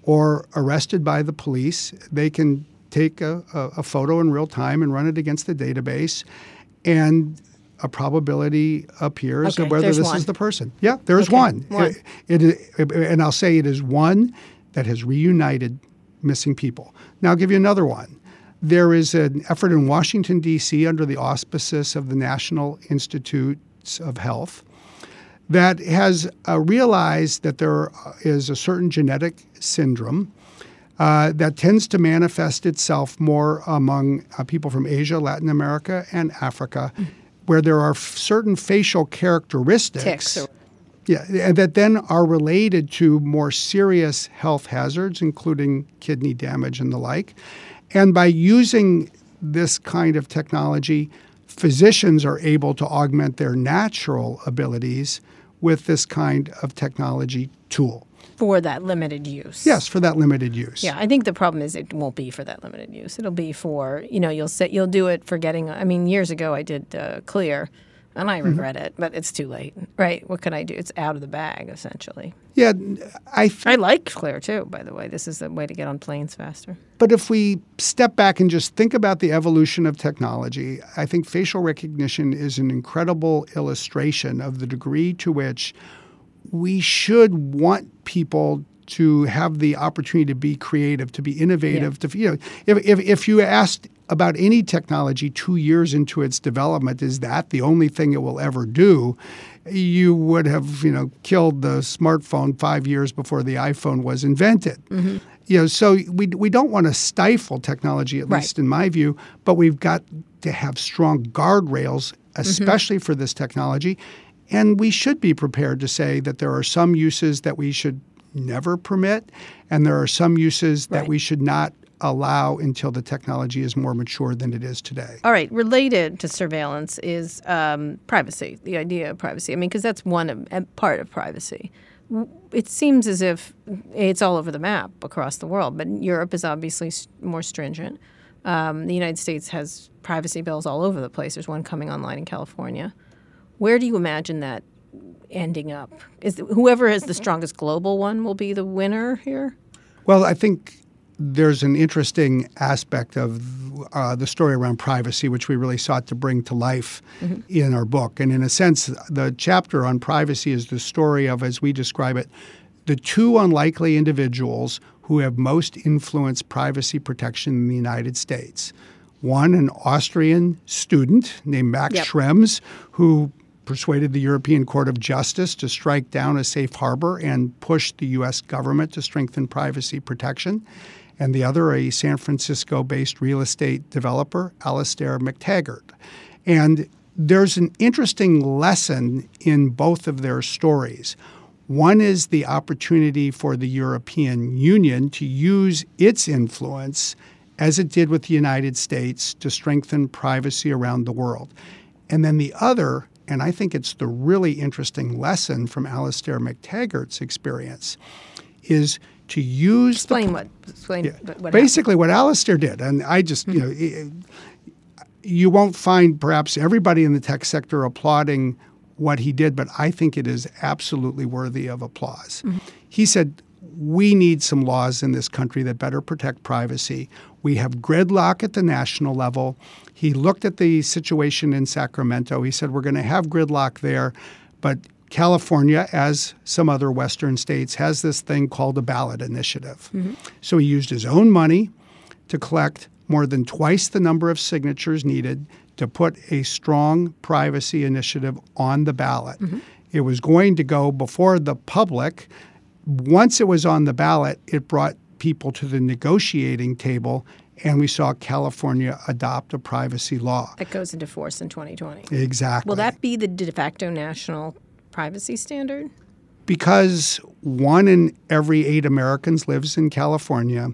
S2: or arrested by the police, they can take a, a, a photo in real time and run it against the database. And a probability appears
S1: Okay,
S2: of whether this
S1: one.
S2: is the person. Yeah, there's
S1: Okay,
S2: one.
S1: one.
S2: It, it, and I'll say it is one that has reunited missing people. Now, I'll give you another one. There is an effort in Washington, D.C., under the auspices of the National Institutes of Health that has uh, realized that there is a certain genetic syndrome uh, that tends to manifest itself more among uh, people from Asia, Latin America, and Africa, where there are f- certain facial characteristics. Yeah, and that then are related to more serious health hazards, including kidney damage and the like. And by using this kind of technology, physicians are able to augment their natural abilities with this kind of technology tool.
S1: For that limited use.
S2: Yes, for that limited use.
S1: Yeah, I think the problem is it won't be for that limited use. It'll be for you know you'll set you'll do it for getting. I mean, years ago I did uh, clear, and I regret it, but it's too late. Right? What can I do? It's out of the bag essentially.
S2: Yeah, I
S1: I like clear too. By the way, this is the way to get on planes faster.
S2: But if we step back and just think about the evolution of technology, I think facial recognition is an incredible illustration of the degree to which we should want people to have the opportunity to be creative, to be innovative. To you know, if, if if you asked about any technology two years into its development, is that the only thing it will ever do? You would have you know killed the smartphone five years before the iPhone was invented. Mm-hmm. You know, so we we don't want to stifle technology, at
S1: Right.
S2: least in my view, but we've got to have strong guardrails, mm-hmm. especially for this technology. And we should be prepared to say that there are some uses that we should never permit, and there are some uses that
S1: Right.
S2: we should not allow until the technology is more mature than it is today.
S1: All right, related to surveillance is um, privacy, the idea of privacy. I mean, because that's one of, a part of privacy. It seems as if it's all over the map across the world, but Europe is obviously more stringent. Um, the United States has privacy bills all over the place. There's one coming online in California. Where do you imagine that ending up? Is whoever has the strongest global one will be the winner here?
S2: Well, I think there's an interesting aspect of uh, the story around privacy, which we really sought to bring to life in our book. And in a sense, the chapter on privacy is the story of, as we describe it, the two unlikely individuals who have most influenced privacy protection in the United States. One, an Austrian student named Max
S1: Yep.
S2: Schrems, who persuaded the European Court of Justice to strike down a safe harbor and push the U.S. government to strengthen privacy protection. And the other, a San Francisco based real estate developer, Alastair Mactaggart. And there's an interesting lesson in both of their stories. One is the opportunity for the European Union to use its influence, as it did with the United States, to strengthen privacy around the world. And then the other, and I think it's the really interesting lesson from Alastair Mactaggart's experience, is to use
S1: explain
S2: the,
S1: what explain
S2: yeah,
S1: what
S2: basically what Alastair did, and I just you know you won't find perhaps everybody in the tech sector applauding what he did, but I think it is absolutely worthy of applause. Mm-hmm. He said, We need some laws in this country that better protect privacy. We have gridlock at the national level. He looked at the situation in Sacramento. He said, We're going to have gridlock there, but California, as some other Western states, has this thing called a ballot initiative. Mm-hmm. So he used his own money to collect more than twice the number of signatures needed to put a strong privacy initiative on the ballot. Mm-hmm. It was going to go before the public. Once it was on the ballot, it brought people to the negotiating table, and we saw California adopt a privacy law.
S1: That goes into force in 2020.
S2: Exactly.
S1: Will that be the de facto national privacy standard?
S2: Because one in every eight Americans lives in California.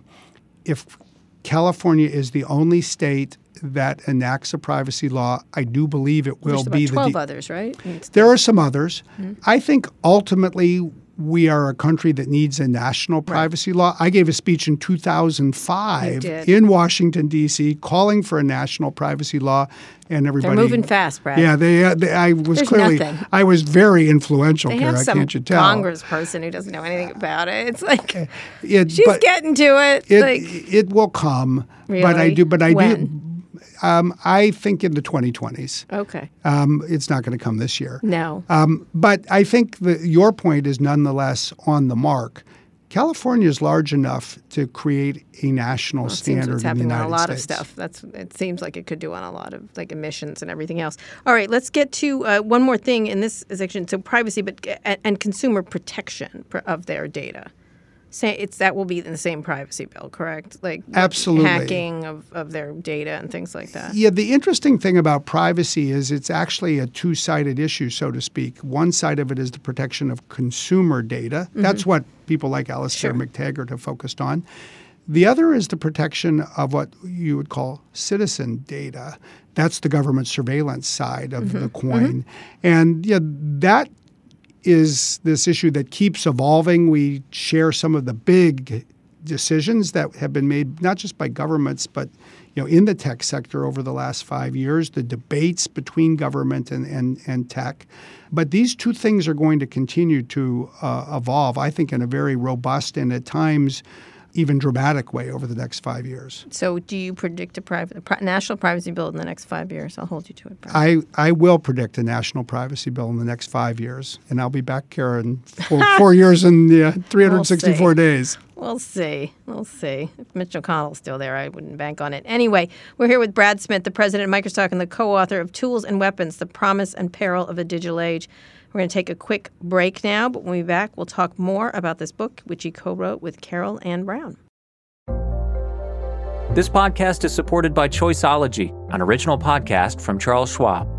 S2: If California is the only state that enacts a privacy law. I do believe it will
S1: There's
S2: be
S1: about 12
S2: the.
S1: others, right?
S2: There are some others. Mm-hmm. I think ultimately we are a country that needs a national privacy right. law. I gave a speech in 2005 in Washington D.C. calling for a national privacy law, and everybody
S1: they're moving fast, Brad.
S2: Yeah, they. Uh, they I was
S1: There's
S2: clearly
S1: nothing.
S2: I was very influential.
S1: They have some
S2: can't you tell?
S1: congressperson who doesn't know anything about it. It's like
S2: it,
S1: she's getting to it.
S2: It,
S1: like,
S2: it will come,
S1: really?
S2: but I do. But I
S1: when?
S2: do. Um, I think in the 2020s.
S1: Okay.
S2: Um, it's not going to come this year.
S1: No.
S2: Um, but I think that your point is nonetheless on the mark. California is large enough to create a national
S1: well,
S2: standard
S1: seems it's
S2: in the
S1: happening on a lot
S2: States.
S1: of stuff. That's it seems like it could do on a lot of like emissions and everything else. All right, let's get to uh, one more thing in this section. So privacy, but and, and consumer protection of their data say it's that will be in the same privacy bill, correct? Like
S2: absolutely
S1: hacking of, of their data and things like that.
S2: Yeah, the interesting thing about privacy is it's actually a two-sided issue, so to speak. One side of it is the protection of consumer data. Mm-hmm. That's what people like Alastair
S1: sure.
S2: Mactaggart have focused on. The other is the protection of what you would call citizen data. That's the government surveillance side of mm-hmm. the coin. Mm-hmm. And yeah, that is this issue that keeps evolving. We share some of the big decisions that have been made not just by governments but you know in the tech sector over the last five years the debates between government and, and, and tech but these two things are going to continue to uh, evolve i think in a very robust and at times even dramatic way over the next five years.
S1: So, do you predict a, private, a national privacy bill in the next five years? I'll hold you to it.
S2: I, I will predict a national privacy bill in the next five years, and I'll be back here in four, four years and uh, 364
S1: we'll
S2: days.
S1: We'll see. We'll see. If Mitch McConnell's still there, I wouldn't bank on it. Anyway, we're here with Brad Smith, the president of Microsoft and the co author of Tools and Weapons The Promise and Peril of a Digital Age. We're going to take a quick break now, but when we're back, we'll talk more about this book, which he co wrote with Carol Ann Browne.
S4: This podcast is supported by Choiceology, an original podcast from Charles Schwab.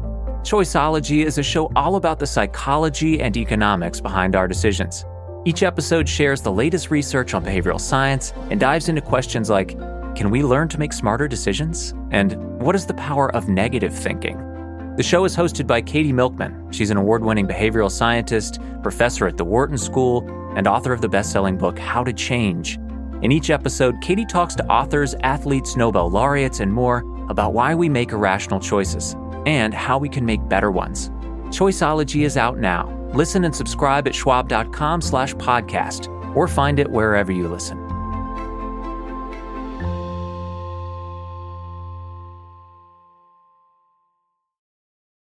S4: Choiceology is a show all about the psychology and economics behind our decisions. Each episode shares the latest research on behavioral science and dives into questions like Can we learn to make smarter decisions? And what is the power of negative thinking? The show is hosted by Katie Milkman. She's an award winning behavioral scientist, professor at the Wharton School, and author of the best selling book, How to Change. In each episode, Katie talks to authors, athletes, Nobel laureates, and more about why we make irrational choices and how we can make better ones. Choiceology is out now. Listen and subscribe at schwab.com slash podcast or find it wherever you listen.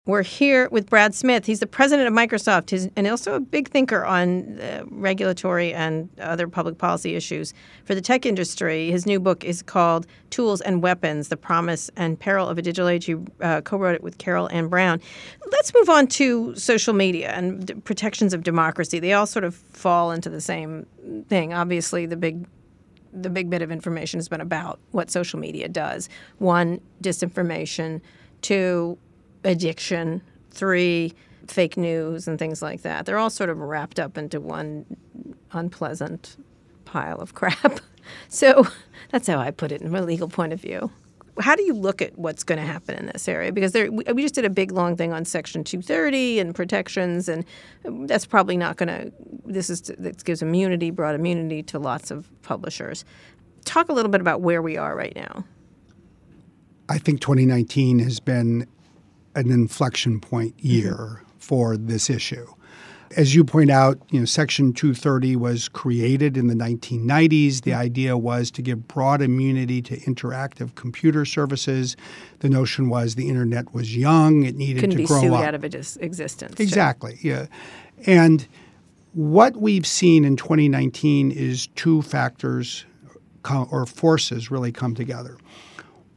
S1: We're here with Brad Smith. He's the president of Microsoft He's, and also a big thinker on uh, regulatory and other public policy issues for the tech industry. His new book is called Tools and Weapons The Promise and Peril of a Digital Age. He uh, co wrote it with Carol Ann Browne. Let's move on to social media and d- protections of democracy. They all sort of fall into the same thing. Obviously, the big the big bit of information has been about what social media does. One, disinformation. Two, addiction, three, fake news, and things like that. They're all sort of wrapped up into one unpleasant pile of crap. So that's how I put it from a legal point of view. How do you look at what's going to happen in this area? Because there, we just did a big long thing on Section 230 and protections, and that's probably not going to. This is this gives immunity, broad immunity to lots of publishers. Talk a little bit about where we are right now.
S2: I think 2019 has been an inflection point year mm-hmm. for this issue. As you point out, you know, Section 230 was created in the 1990s. The idea was to give broad immunity to interactive computer services. The notion was the internet was young; it needed
S1: Couldn't
S2: to grow
S1: be sued out of its existence.
S2: Exactly. Yeah, and what we've seen in 2019 is two factors or forces really come together.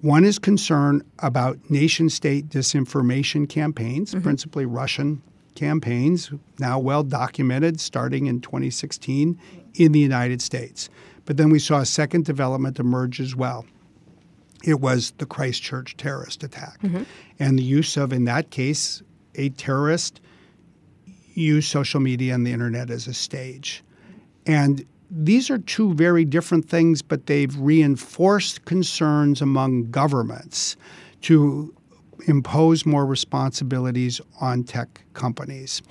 S2: One is concern about nation state disinformation campaigns, mm-hmm. principally Russian campaigns, now well documented starting in 2016 in the United States. But then we saw a second development emerge as well. It was the Christchurch terrorist attack. Mm-hmm. And the use of, in that case, a terrorist used social media and the internet as a stage. And these are two very different things, but they've reinforced concerns among governments to impose more responsibilities on tech companies.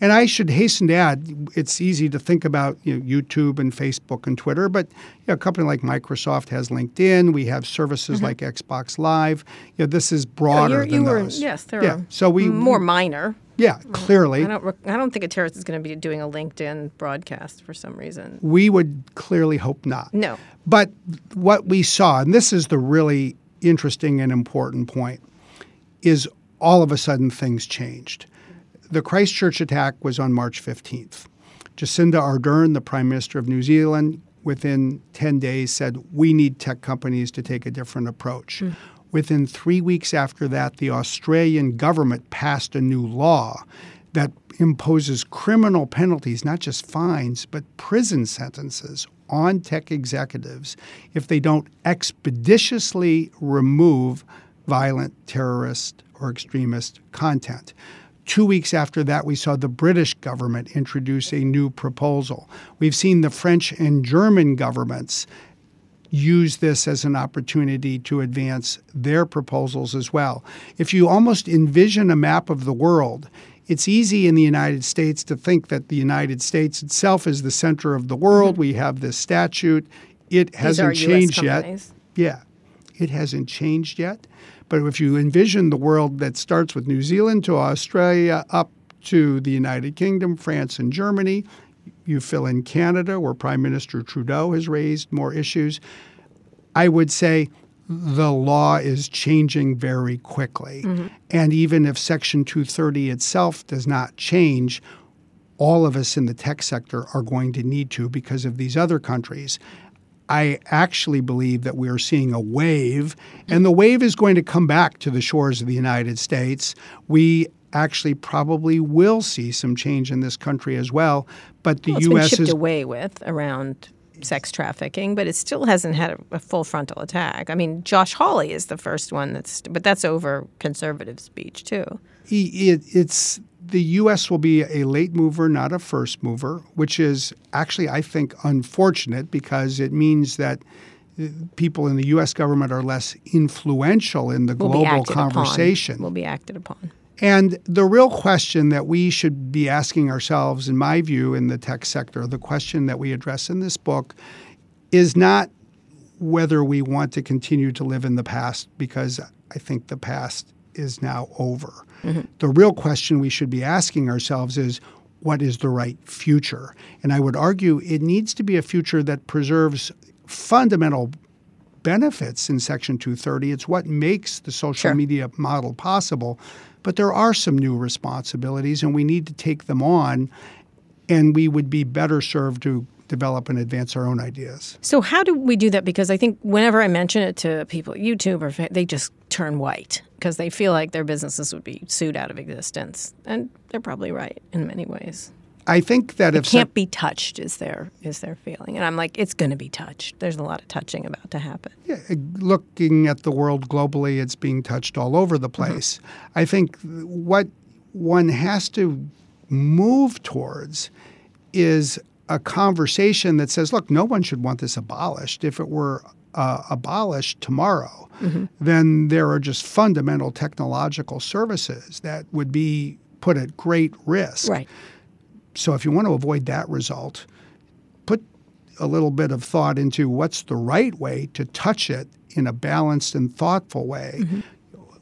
S2: And I should hasten to add, it's easy to think about you know, YouTube and Facebook and Twitter, but you know, a company like Microsoft has LinkedIn. We have services mm-hmm. like Xbox Live. You know, this is broader
S1: you than
S2: were,
S1: those. Yes, they're
S2: yeah. so we
S1: more minor.
S2: Yeah, clearly.
S1: I don't. I don't think a terrorist is going to be doing a LinkedIn broadcast for some reason.
S2: We would clearly hope not.
S1: No.
S2: But what we saw, and this is the really interesting and important point, is all of a sudden things changed. The Christchurch attack was on March 15th. Jacinda Ardern, the Prime Minister of New Zealand, within 10 days said, We need tech companies to take a different approach. Mm. Within three weeks after that, the Australian government passed a new law that imposes criminal penalties, not just fines, but prison sentences on tech executives if they don't expeditiously remove violent terrorist or extremist content. Two weeks after that, we saw the British government introduce a new proposal. We've seen the French and German governments use this as an opportunity to advance their proposals as well. If you almost envision a map of the world, it's easy in the United States to think that the United States itself is the center of the world. Mm-hmm. We have this statute. It hasn't changed yet. Yeah, it hasn't changed yet. But if you envision the world that starts with New Zealand to Australia up to the United Kingdom, France, and Germany, you fill in Canada, where Prime Minister Trudeau has raised more issues. I would say the law is changing very quickly. Mm-hmm. And even if Section 230 itself does not change, all of us in the tech sector are going to need to because of these other countries. I actually believe that we are seeing a wave, and the wave is going to come back to the shores of the United States. We actually probably will see some change in this country as well. But the
S1: well,
S2: U.S.
S1: been
S2: is
S1: away with around sex trafficking, but it still hasn't had a, a, full frontal attack. I mean, Josh Hawley is the first one that's, but that's over conservative speech too.
S2: It, it's the U.S. will be a late mover, not a first mover, which is actually, I think, unfortunate because it means that people in the U.S. government are less influential in the
S1: will
S2: global conversation.
S1: Upon. Will be acted upon.
S2: And the real question that we should be asking ourselves, in my view, in the tech sector, the question that we address in this book, is not whether we want to continue to live in the past, because I think the past is now over. Mm-hmm. The real question we should be asking ourselves is what is the right future? And I would argue it needs to be a future that preserves fundamental benefits in Section 230. It's what makes the social
S1: Sure.
S2: media model possible. But there are some new responsibilities, and we need to take them on, and we would be better served to develop and advance our own ideas.
S1: So how do we do that? Because I think whenever I mention it to people at YouTube or they just turn white because they feel like their businesses would be sued out of existence, and they're probably right in many ways.
S2: I think that if
S1: Can't be touched is their is their feeling, and I'm like, it's going to be touched. There's a lot of touching about to happen.
S2: Yeah, looking at the world globally, it's being touched all over the mm-hmm. place. I think what one has to move towards is a conversation that says, look, no one should want this abolished. If it were uh, abolished tomorrow, then there are just fundamental technological services that would be put at great risk.
S1: Right.
S2: So if you want to avoid that result, put a little bit of thought into what's the right way to touch it in a balanced and thoughtful way.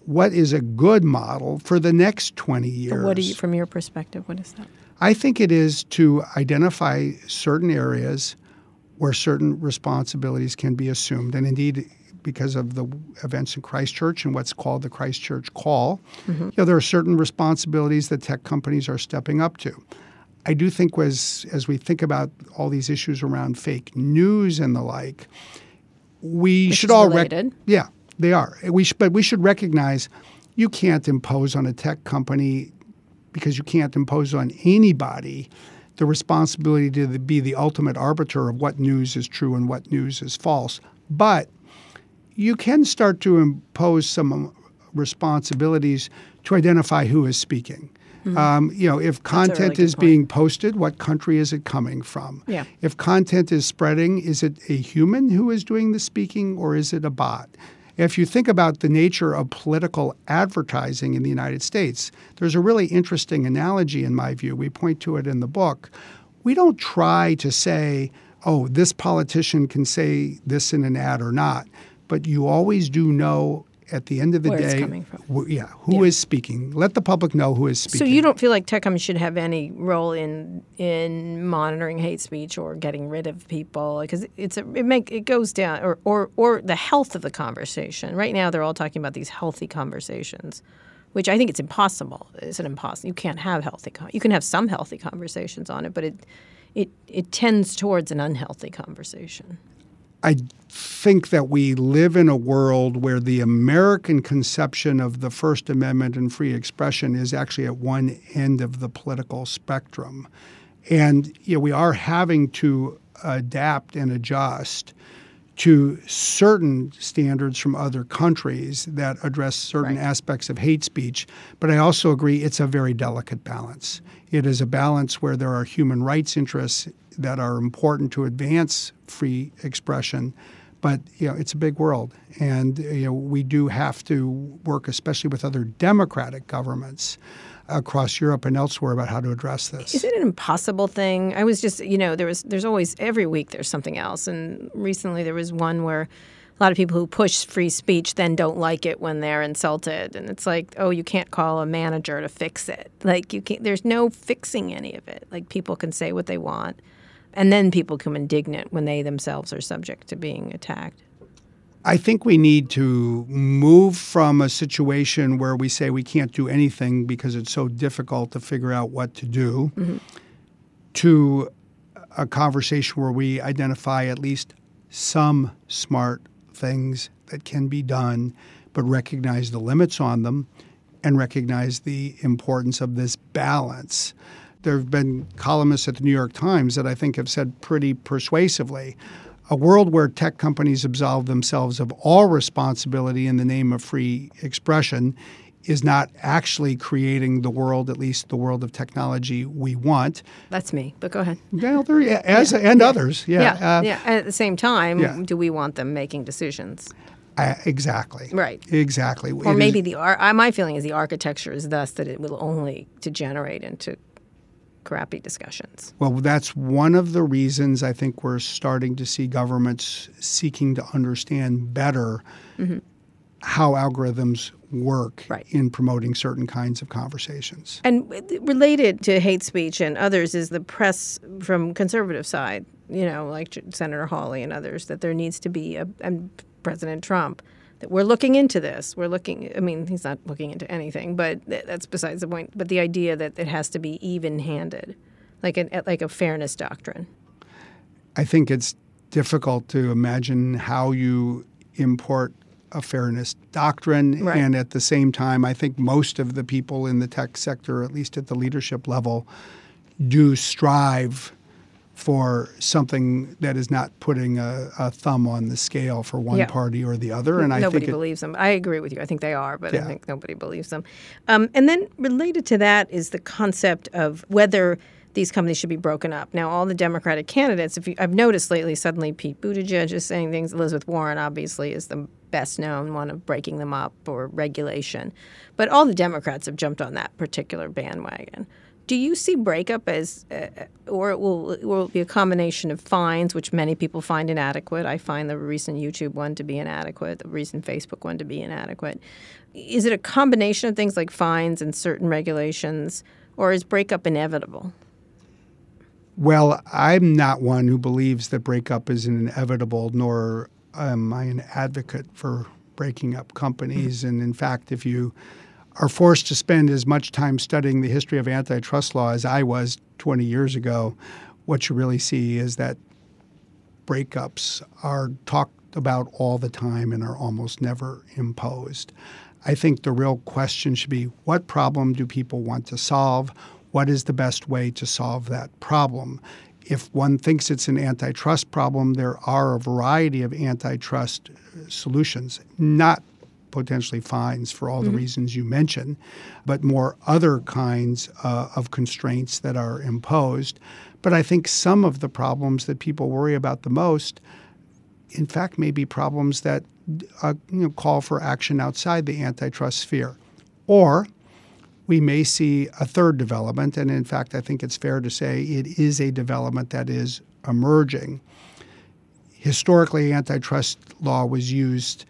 S2: What is a good model for the next 20 years?
S1: What do you, from your perspective, what is that?
S2: I think it is to identify certain areas where certain responsibilities can be assumed. And indeed, because of the events in Christchurch and what's called the Christchurch Call, mm-hmm. you know, there are certain responsibilities that tech companies are stepping up to. I do think as as we think about all these issues around fake news and the like, we
S1: Which
S2: should all rec- yeah, they are. We sh- but we should recognize you can't impose on a tech company because you can't impose on anybody the responsibility to be the ultimate arbiter of what news is true and what news is false. But you can start to impose some responsibilities to identify who is speaking. Um, you know, if content
S1: really
S2: is being posted, what country is it coming from?
S1: Yeah.
S2: If content is spreading, is it a human who is doing the speaking or is it a bot? If you think about the nature of political advertising in the United States, there's a really interesting analogy in my view. We point to it in the book. We don't try to say, oh, this politician can say this in an ad or not, but you always do know at the end of the
S1: Where
S2: day, wh- yeah, who is speaking. Let the public know who is speaking.
S1: So you don't feel like tech companies should have any role in in monitoring hate speech or getting rid of people because it's a, it make it goes down or, or or the health of the conversation. Right now they're all talking about these healthy conversations, which I think it's impossible. It's an impossible. You can't have healthy. Con- you can have some healthy conversations on it, but it it it tends towards an unhealthy conversation.
S2: I think that we live in a world where the American conception of the First Amendment and free expression is actually at one end of the political spectrum. And you know, we are having to adapt and adjust to certain standards from other countries that address certain
S1: Right.
S2: aspects of hate speech. But I also agree it's a very delicate balance. It is a balance where there are human rights interests that are important to advance free expression. But you know, it's a big world, and you know, we do have to work, especially with other democratic governments across Europe and elsewhere, about how to address this.
S1: Is it an impossible thing? I was just, you know, there was, there's always every week there's something else, and recently there was one where a lot of people who push free speech then don't like it when they're insulted, and it's like, oh, you can't call a manager to fix it. Like you can't. There's no fixing any of it. Like people can say what they want, and then people come indignant when they themselves are subject to being attacked.
S2: I think we need to move from a situation where we say we can't do anything because it's so difficult to figure out what to do mm-hmm. to a conversation where we identify at least some smart things that can be done, but recognize the limits on them and recognize the importance of this balance. There have been columnists at the New York Times that I think have said pretty persuasively a world where tech companies absolve themselves of all responsibility in the name of free expression is not actually creating the world, at least the world of technology we want.
S1: That's me, but go ahead.
S2: Well, there, as and others, yeah,
S1: Yeah,
S2: uh,
S1: yeah. At the same time,
S2: yeah.
S1: do we want them making decisions?
S2: uh, exactly,
S1: Right.
S2: exactly.
S1: Or maybe the ar- uh, my feeling is the architecture is thus that it will only degenerate into crappy discussions.
S2: Well, that's one of the reasons I think we're starting to see governments seeking to understand better mm-hmm. how algorithms work
S1: Right.
S2: in promoting certain kinds of conversations.
S1: And related to hate speech and others is the press from conservative side, you know, like Senator Hawley and others, that there needs to be a and President Trump that we're looking into this. We're looking. I mean, he's not looking into anything, but th- that's besides the point. But the idea that it has to be even-handed, like a like a fairness doctrine.
S2: I think it's difficult to imagine how you import a fairness doctrine.
S1: Right.
S2: And at the same time, I think most of the people in the tech sector, at least at the leadership level, do strive for something that is not putting a, a thumb on the scale for one
S1: Yeah.
S2: party or the other. And I
S1: nobody
S2: think it,
S1: believes them. I agree with you. I think they are, but I think nobody believes them. Um, and then related to that is the concept of whether these companies should be broken up. Now, all the Democratic candidates, if you, I've noticed lately, suddenly Pete Buttigieg is saying things. Elizabeth Warren obviously is the best known one of breaking them up or regulation, but all the Democrats have jumped on that particular bandwagon. Do you see breakup as, uh, or it will, it will be a combination of fines, which many people find inadequate? I find the recent YouTube one to be inadequate, the recent Facebook one to be inadequate. Is it a combination of things like fines and certain regulations, or is breakup inevitable?
S2: Well, I'm not one who believes that breakup is inevitable, nor am I an advocate for breaking up companies. And in fact, if you are forced to spend as much time studying the history of antitrust law as I was 20 years ago, what you really see is that breakups are talked about all the time and are almost never imposed. I think the real question should be what problem do people want to solve? What is the best way to solve that problem? If one thinks it's an antitrust problem, there are a variety of antitrust solutions, not potentially fines for all the reasons you mentioned, but more other kinds uh, of constraints that are imposed. But I think some of the problems that people worry about the most, in fact, may be problems that uh, you know, call for action outside the antitrust sphere. Or we may see a third development, and in fact, I think it's fair to say it is a development that is emerging. Historically, antitrust law was used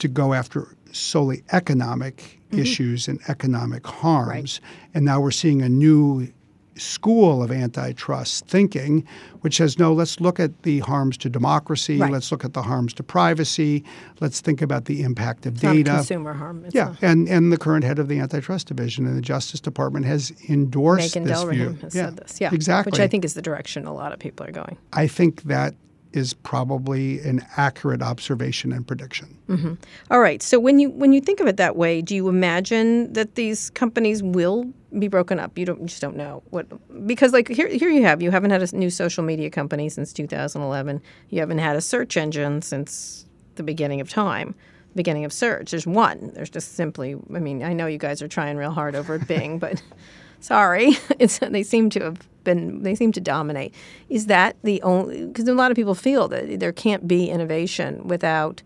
S2: to go after solely economic mm-hmm. issues and economic harms. And now we're seeing a new school of antitrust thinking, which says, no, let's look at the harms to democracy,
S1: Right.
S2: let's look at the harms to privacy, let's think about the impact of
S1: It's
S2: data.
S1: consumer harm. It's
S2: Yeah, and, and the current head of the antitrust division in the Justice Department has endorsed
S1: Makan
S2: this view.
S1: Delrahim has said this. Yeah,
S2: exactly.
S1: Which I think is the direction a lot of people are going.
S2: I think that is probably an accurate observation and prediction. Mm-hmm.
S1: All right. So when you when you think of it that way, do you imagine that these companies will be broken up? You don't you just don't know what because like here here you have you haven't had a new social media company since 2011. You haven't had a search engine since the beginning of time. Beginning of search. There's one. There's just simply. I mean, I know you guys are trying real hard over at Bing, but sorry, it's they seem to have been they seem to dominate. Is that the only? Because a lot of people feel that there can't be innovation without.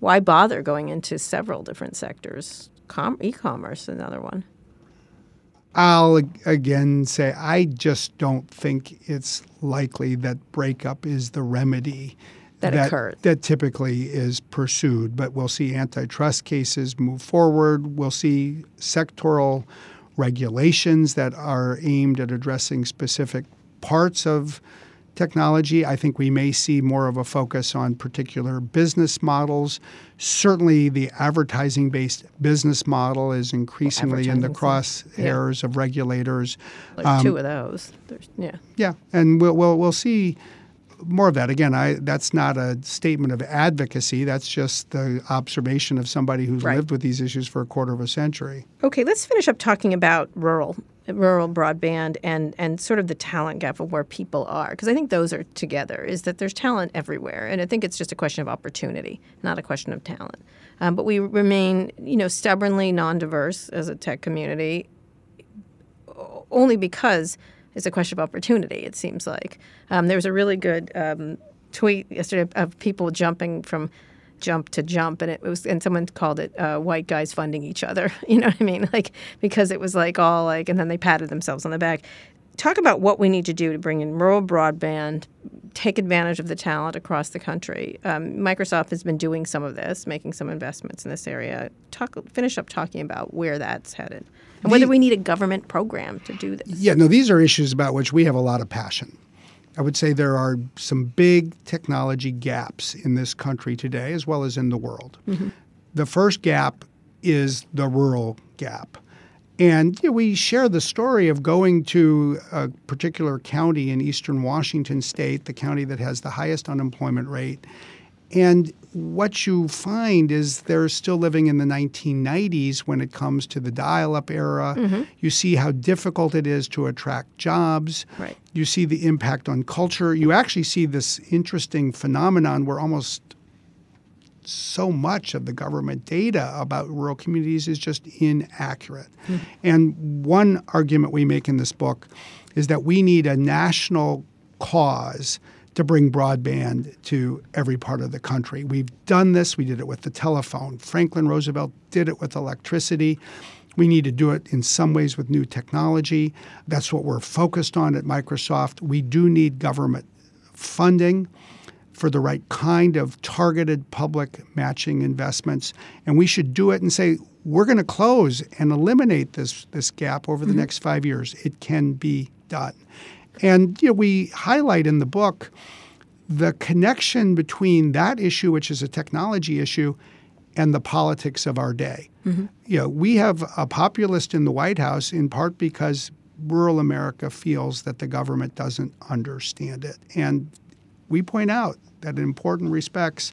S1: Why bother going into several different sectors? Com- e-commerce, another one.
S2: I'll again say I just don't think it's likely that breakup is the remedy
S1: That occurs.
S2: that typically is pursued. But we'll see antitrust cases move forward. We'll see sectoral regulations that are aimed at addressing specific parts of technology. I think we may see more of a focus on particular business models. Certainly, the advertising based business model is increasingly in the
S1: so- yeah.
S2: crosshairs of regulators.
S1: There's two um, of those. There's yeah.
S2: Yeah, and we'll, we'll, we'll see more of that. Again, I, that's not a statement of advocacy. That's just the observation of somebody who's
S1: Right.
S2: lived with these issues for a quarter of a century.
S1: Okay, let's finish up talking about rural rural broadband and and sort of the talent gap of where people are because I think those are together is that there's talent everywhere and I think it's just a question of opportunity not a question of talent um, but we remain you know stubbornly non-diverse as a tech community only because it's a question of opportunity it seems like. Um, there was a really good um, tweet yesterday of people jumping from jump to jump and it was and someone called it uh, white guys funding each other. You know what i mean? Like because it was like all like and then they patted themselves on the back. Talk about what we need to do to bring in rural broadband take advantage of the talent across the country. Um, microsoft has been doing some of this making some investments in this area. Talk finish up talking about where that's headed and whether
S2: The-
S1: we need a government program to do this
S2: Yeah, no, these are issues about which we have a lot of passion. I would say there are some big technology gaps in this country today, as well as in the world. Mm-hmm. The first gap is the rural gap. And you know, we share the story of going to a particular county in eastern Washington state, the county that has the highest unemployment rate. And what you find is they're still living in the 1990s when it comes to the dial up era. Mm-hmm. You see how difficult it is to attract jobs.
S1: Right.
S2: You see the impact on culture. You actually see this interesting phenomenon where almost so much of the government data about rural communities is just inaccurate. Mm-hmm. And one argument we make in this book is that we need a national cause to bring broadband to every part of the country. We've done this. We did it with the telephone. Franklin Roosevelt did it with electricity. We need to do it in some ways with new technology. That's what we're focused on at Microsoft. We do need government funding for the right kind of targeted public matching investments. And we should do it and say, we're going to close and eliminate this, this gap over the mm-hmm. next five years. It can be done. And you know, we highlight in the book the connection between that issue, which is a technology issue, and the politics of our day. Mm-hmm. You know, we have a populist in the White House in part because rural America feels that the government doesn't understand it. And we point out that in important respects,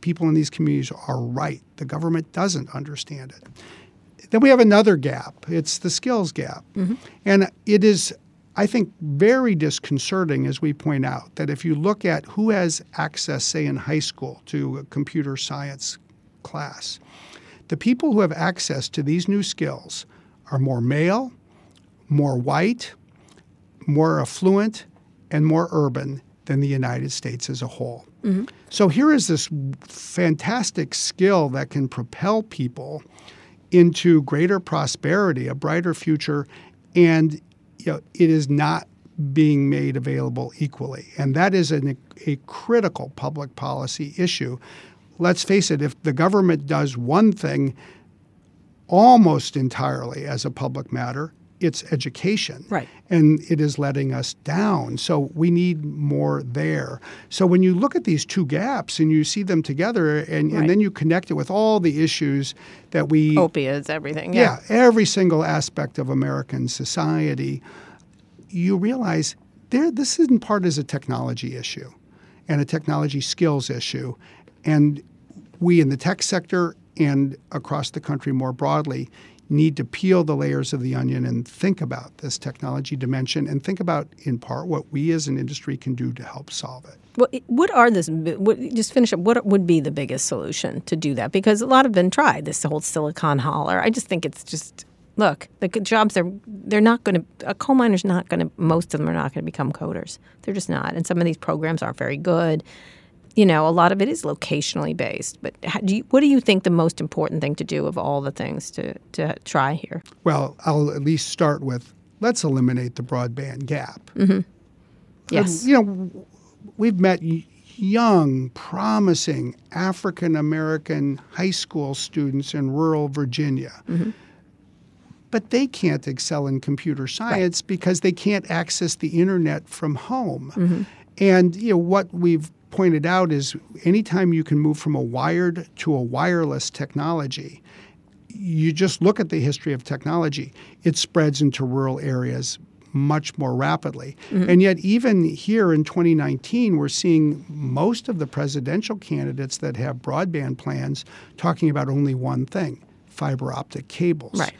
S2: people in these communities are right. The government doesn't understand it. Then we have another gap. It's the skills gap. Mm-hmm. And it is, I think, very disconcerting, as we point out, that if you look at who has access, say, in high school to a computer science class, the people who have access to these new skills are more male, more white, more affluent, and more urban than the United States as a whole. Mm-hmm. So here is this fantastic skill that can propel people into greater prosperity, a brighter future, and you know, it is not being made available equally. And that is an, a critical public policy issue. Let's face it, if the government does one thing almost entirely as a public matter, it's education.
S1: Right.
S2: And it is letting us down. So we need more there. So when you look at these two gaps and you see them together and, right. and then you connect it with all the issues that we
S1: opiates, everything.
S2: Yeah. yeah, every single aspect of American society, you realize there this in part is a technology issue and a technology skills issue. And we in the tech sector and across the country more broadly need to peel the layers of the onion and think about this technology dimension and think about, in part, what we as an industry can do to help solve it.
S1: Well, what are this? What, just finish up. What would be the biggest solution to do that? Because a lot have been tried. This whole Silicon Holler. I just think it's just look. The jobs are they're not going to. A coal miner's not going to. Most of them are not going to become coders. They're just not. And some of these programs aren't very good you know, a lot of it is locationally based. But do you, what do you think the most important thing to do of all the things to, to try here?
S2: Well, I'll at least start with let's eliminate the broadband gap.
S1: Mm-hmm. Yes.
S2: And, you know, we've met young, promising African American high school students in rural Virginia. Mm-hmm. But they can't excel in computer science right. because they can't access the internet from home. Mm-hmm. And you know what we've pointed out is anytime you can move from a wired to a wireless technology, you just look at the history of technology, it spreads into rural areas much more rapidly. Mm-hmm. And yet, even here in 2019, we're seeing most of the presidential candidates that have broadband plans talking about only one thing fiber optic cables.
S1: Right.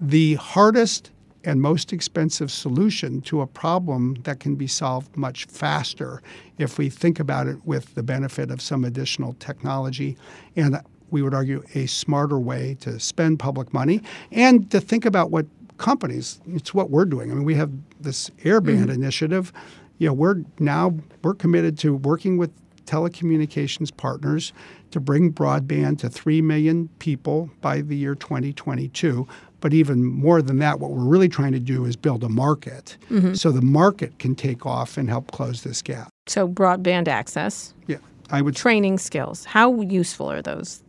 S2: The hardest and most expensive solution to a problem that can be solved much faster if we think about it with the benefit of some additional technology. And we would argue a smarter way to spend public money and to think about what companies it's what we're doing. I mean we have this airband mm-hmm. initiative. You know we're now we're committed to working with telecommunications partners to bring broadband to 3 million people by the year 2022 but even more than that, what we're really trying to do is build a market mm-hmm. so the market can take off and help close this gap.
S1: So broadband access.
S2: Yeah, I would
S1: training skills. How useful are those?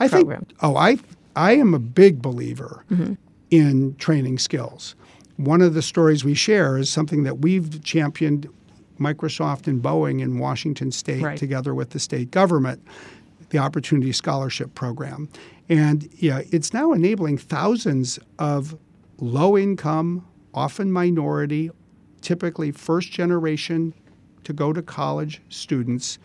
S2: I
S1: programs?
S2: think. Oh, I I am a big believer mm-hmm. in training skills. One of the stories we share is something that we've championed Microsoft and Boeing in Washington State,
S1: Right.
S2: together with the state government, the Opportunity Scholarship Program. And yeah, it's now enabling thousands of low income, often minority, typically first generation to go to college students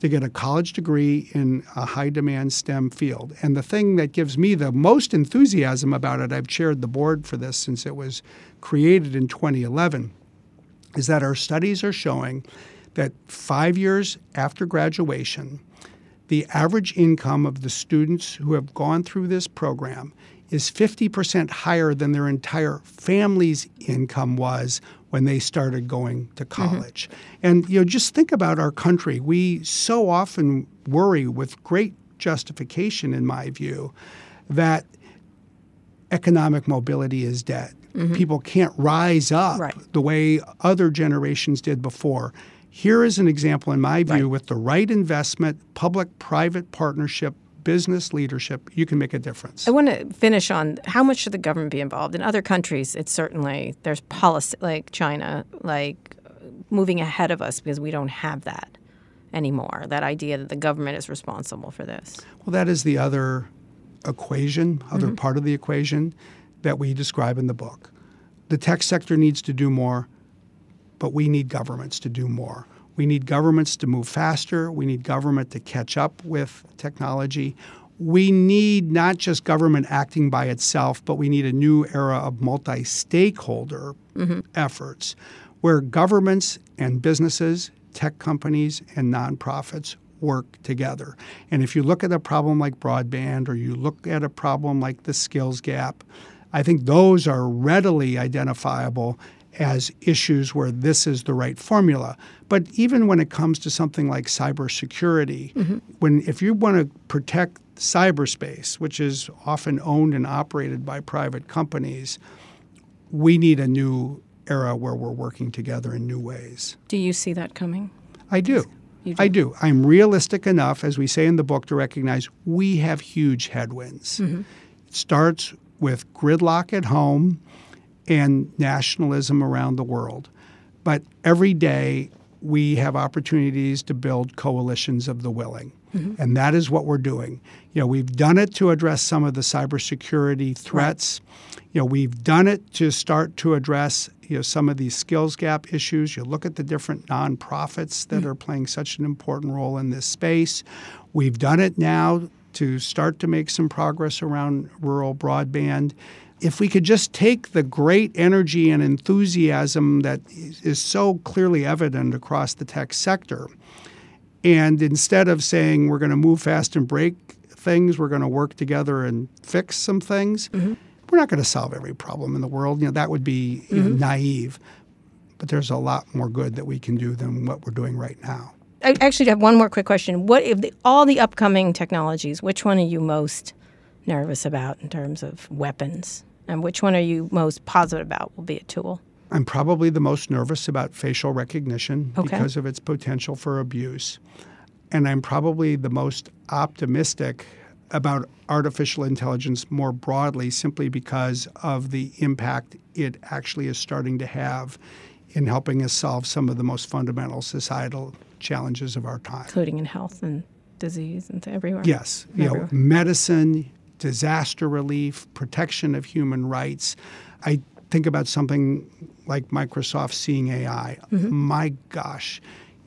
S2: to get a college degree in a high demand STEM field. And the thing that gives me the most enthusiasm about it, I've chaired the board for this since it was created in 2011, is that our studies are showing that five years after graduation, the average income of the students who have gone through this program is 50% higher than their entire family's income was when they started going to mm-hmm. college. And you know just think about our country. We so often worry with great justification in my view that economic mobility is dead. Mm-hmm. People can't rise up
S1: Right.
S2: the way other generations did before. Here is an example, in my view,
S1: Right.
S2: with the right investment, public private partnership, business leadership, you can make a difference.
S1: I want to finish on how much should the government be involved? In other countries, it's certainly there's policy like China, like moving ahead of us because we don't have that anymore. That idea that the government is responsible for this.
S2: Well, that is the other equation, other
S1: Mm-hmm.
S2: part of the equation that we describe in the book. The tech sector needs to do more, but we need governments to do more. We need governments to move faster. We need government to catch up with technology. We need not just government acting by itself, but we need a new era of multi stakeholder mm-hmm. efforts where governments and businesses, tech companies, and nonprofits work together. And if you look at a problem like broadband or you look at a problem like the skills gap, I think those are readily identifiable as issues where this is the right formula. But even when it comes to something like cybersecurity, when if you want to protect cyberspace, which is often owned and operated by private companies, we need a new era where we're working together in new ways.
S1: Do you see that coming?
S2: I do.
S1: Do.
S2: I do. I'm realistic enough, as we say in the book, to recognize we have huge headwinds.
S1: Mm-hmm.
S2: It starts with gridlock at home and nationalism around the world. But every day we have opportunities to build coalitions of the willing.
S1: Mm-hmm.
S2: And that is what we're doing. You know, we've done it to address some of the cybersecurity threats. You know, we've done it to start to address you know some of these skills gap issues. You look at the different nonprofits that are playing such an important role in this space. We've done it now to start to make some progress around rural broadband. If we could just take the great energy and enthusiasm that is so clearly evident across the tech sector, and instead of saying we're going to move fast and break things, we're going to work together and fix some things, mm-hmm. we're not going to solve every problem in the world. You know, that would be you know, mm-hmm. naive. But there's a lot more good that we can do than what we're doing right now.
S1: I actually have one more quick question. What if the, all the upcoming technologies? Which one are you most nervous about in terms of weapons, and which one are you most positive about will be a tool?
S2: I'm probably the most nervous about facial recognition
S1: Okay.
S2: because of its potential for abuse. And I'm probably the most optimistic about artificial intelligence more broadly simply because of the impact it actually is starting to have in helping us solve some of the most fundamental societal challenges of our time.
S1: including in health and disease and everywhere.
S2: Yes, you know, medicine, disaster relief, protection of human rights. I think about something like Microsoft Seeing AI.
S1: Mm-hmm.
S2: My gosh,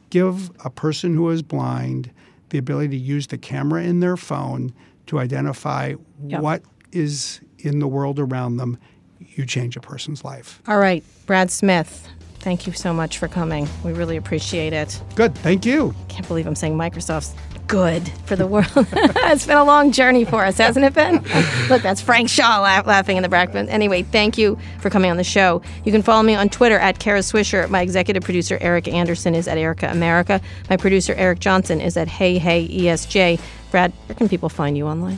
S2: give a person who is blind the ability to use the camera in their phone to identify
S1: Yep.
S2: what is in the world around them. You change a person's life.
S1: All right, Brad Smith. Thank you so much for coming. We really appreciate it.
S2: Good, thank you.
S1: Can't believe I'm saying Microsoft's good for the world. it's been a long journey for us, hasn't it been? Look, that's Frank Shaw laugh, laughing in the background. Anyway, thank you for coming on the show. You can follow me on Twitter at Kara Swisher. My executive producer, Erica Anderson, is at Erica America. My producer, Eric Johnson, is at Hey Hey ESJ. Brad, where can people find you online?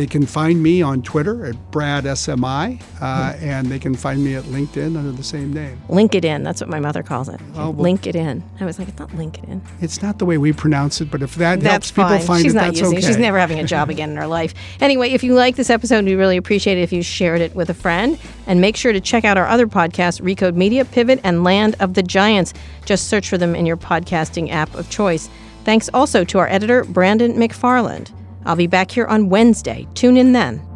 S2: They can find me on Twitter at Brad SMI, uh,
S1: Hmm.
S2: and they can find me at LinkedIn under the same name.
S1: LinkedIn. That's what my mother calls it.
S2: Oh, well-
S1: LinkedIn. I was like, it's not LinkedIn.
S2: It's not the way we pronounce it, but if that
S1: That's
S2: helps people find
S1: She's
S2: it,
S1: not
S2: that's
S1: using
S2: okay.
S1: it. She's never having a job again in her life. Anyway, if you like this episode, we really appreciate it if you shared it with a friend. And make sure to check out our other podcasts, Recode Media, Pivot, and Land of the Giants. Just search for them in your podcasting app of choice. Thanks also to our editor, Brandon McFarland. I'll be back here on Wednesday. Tune in then.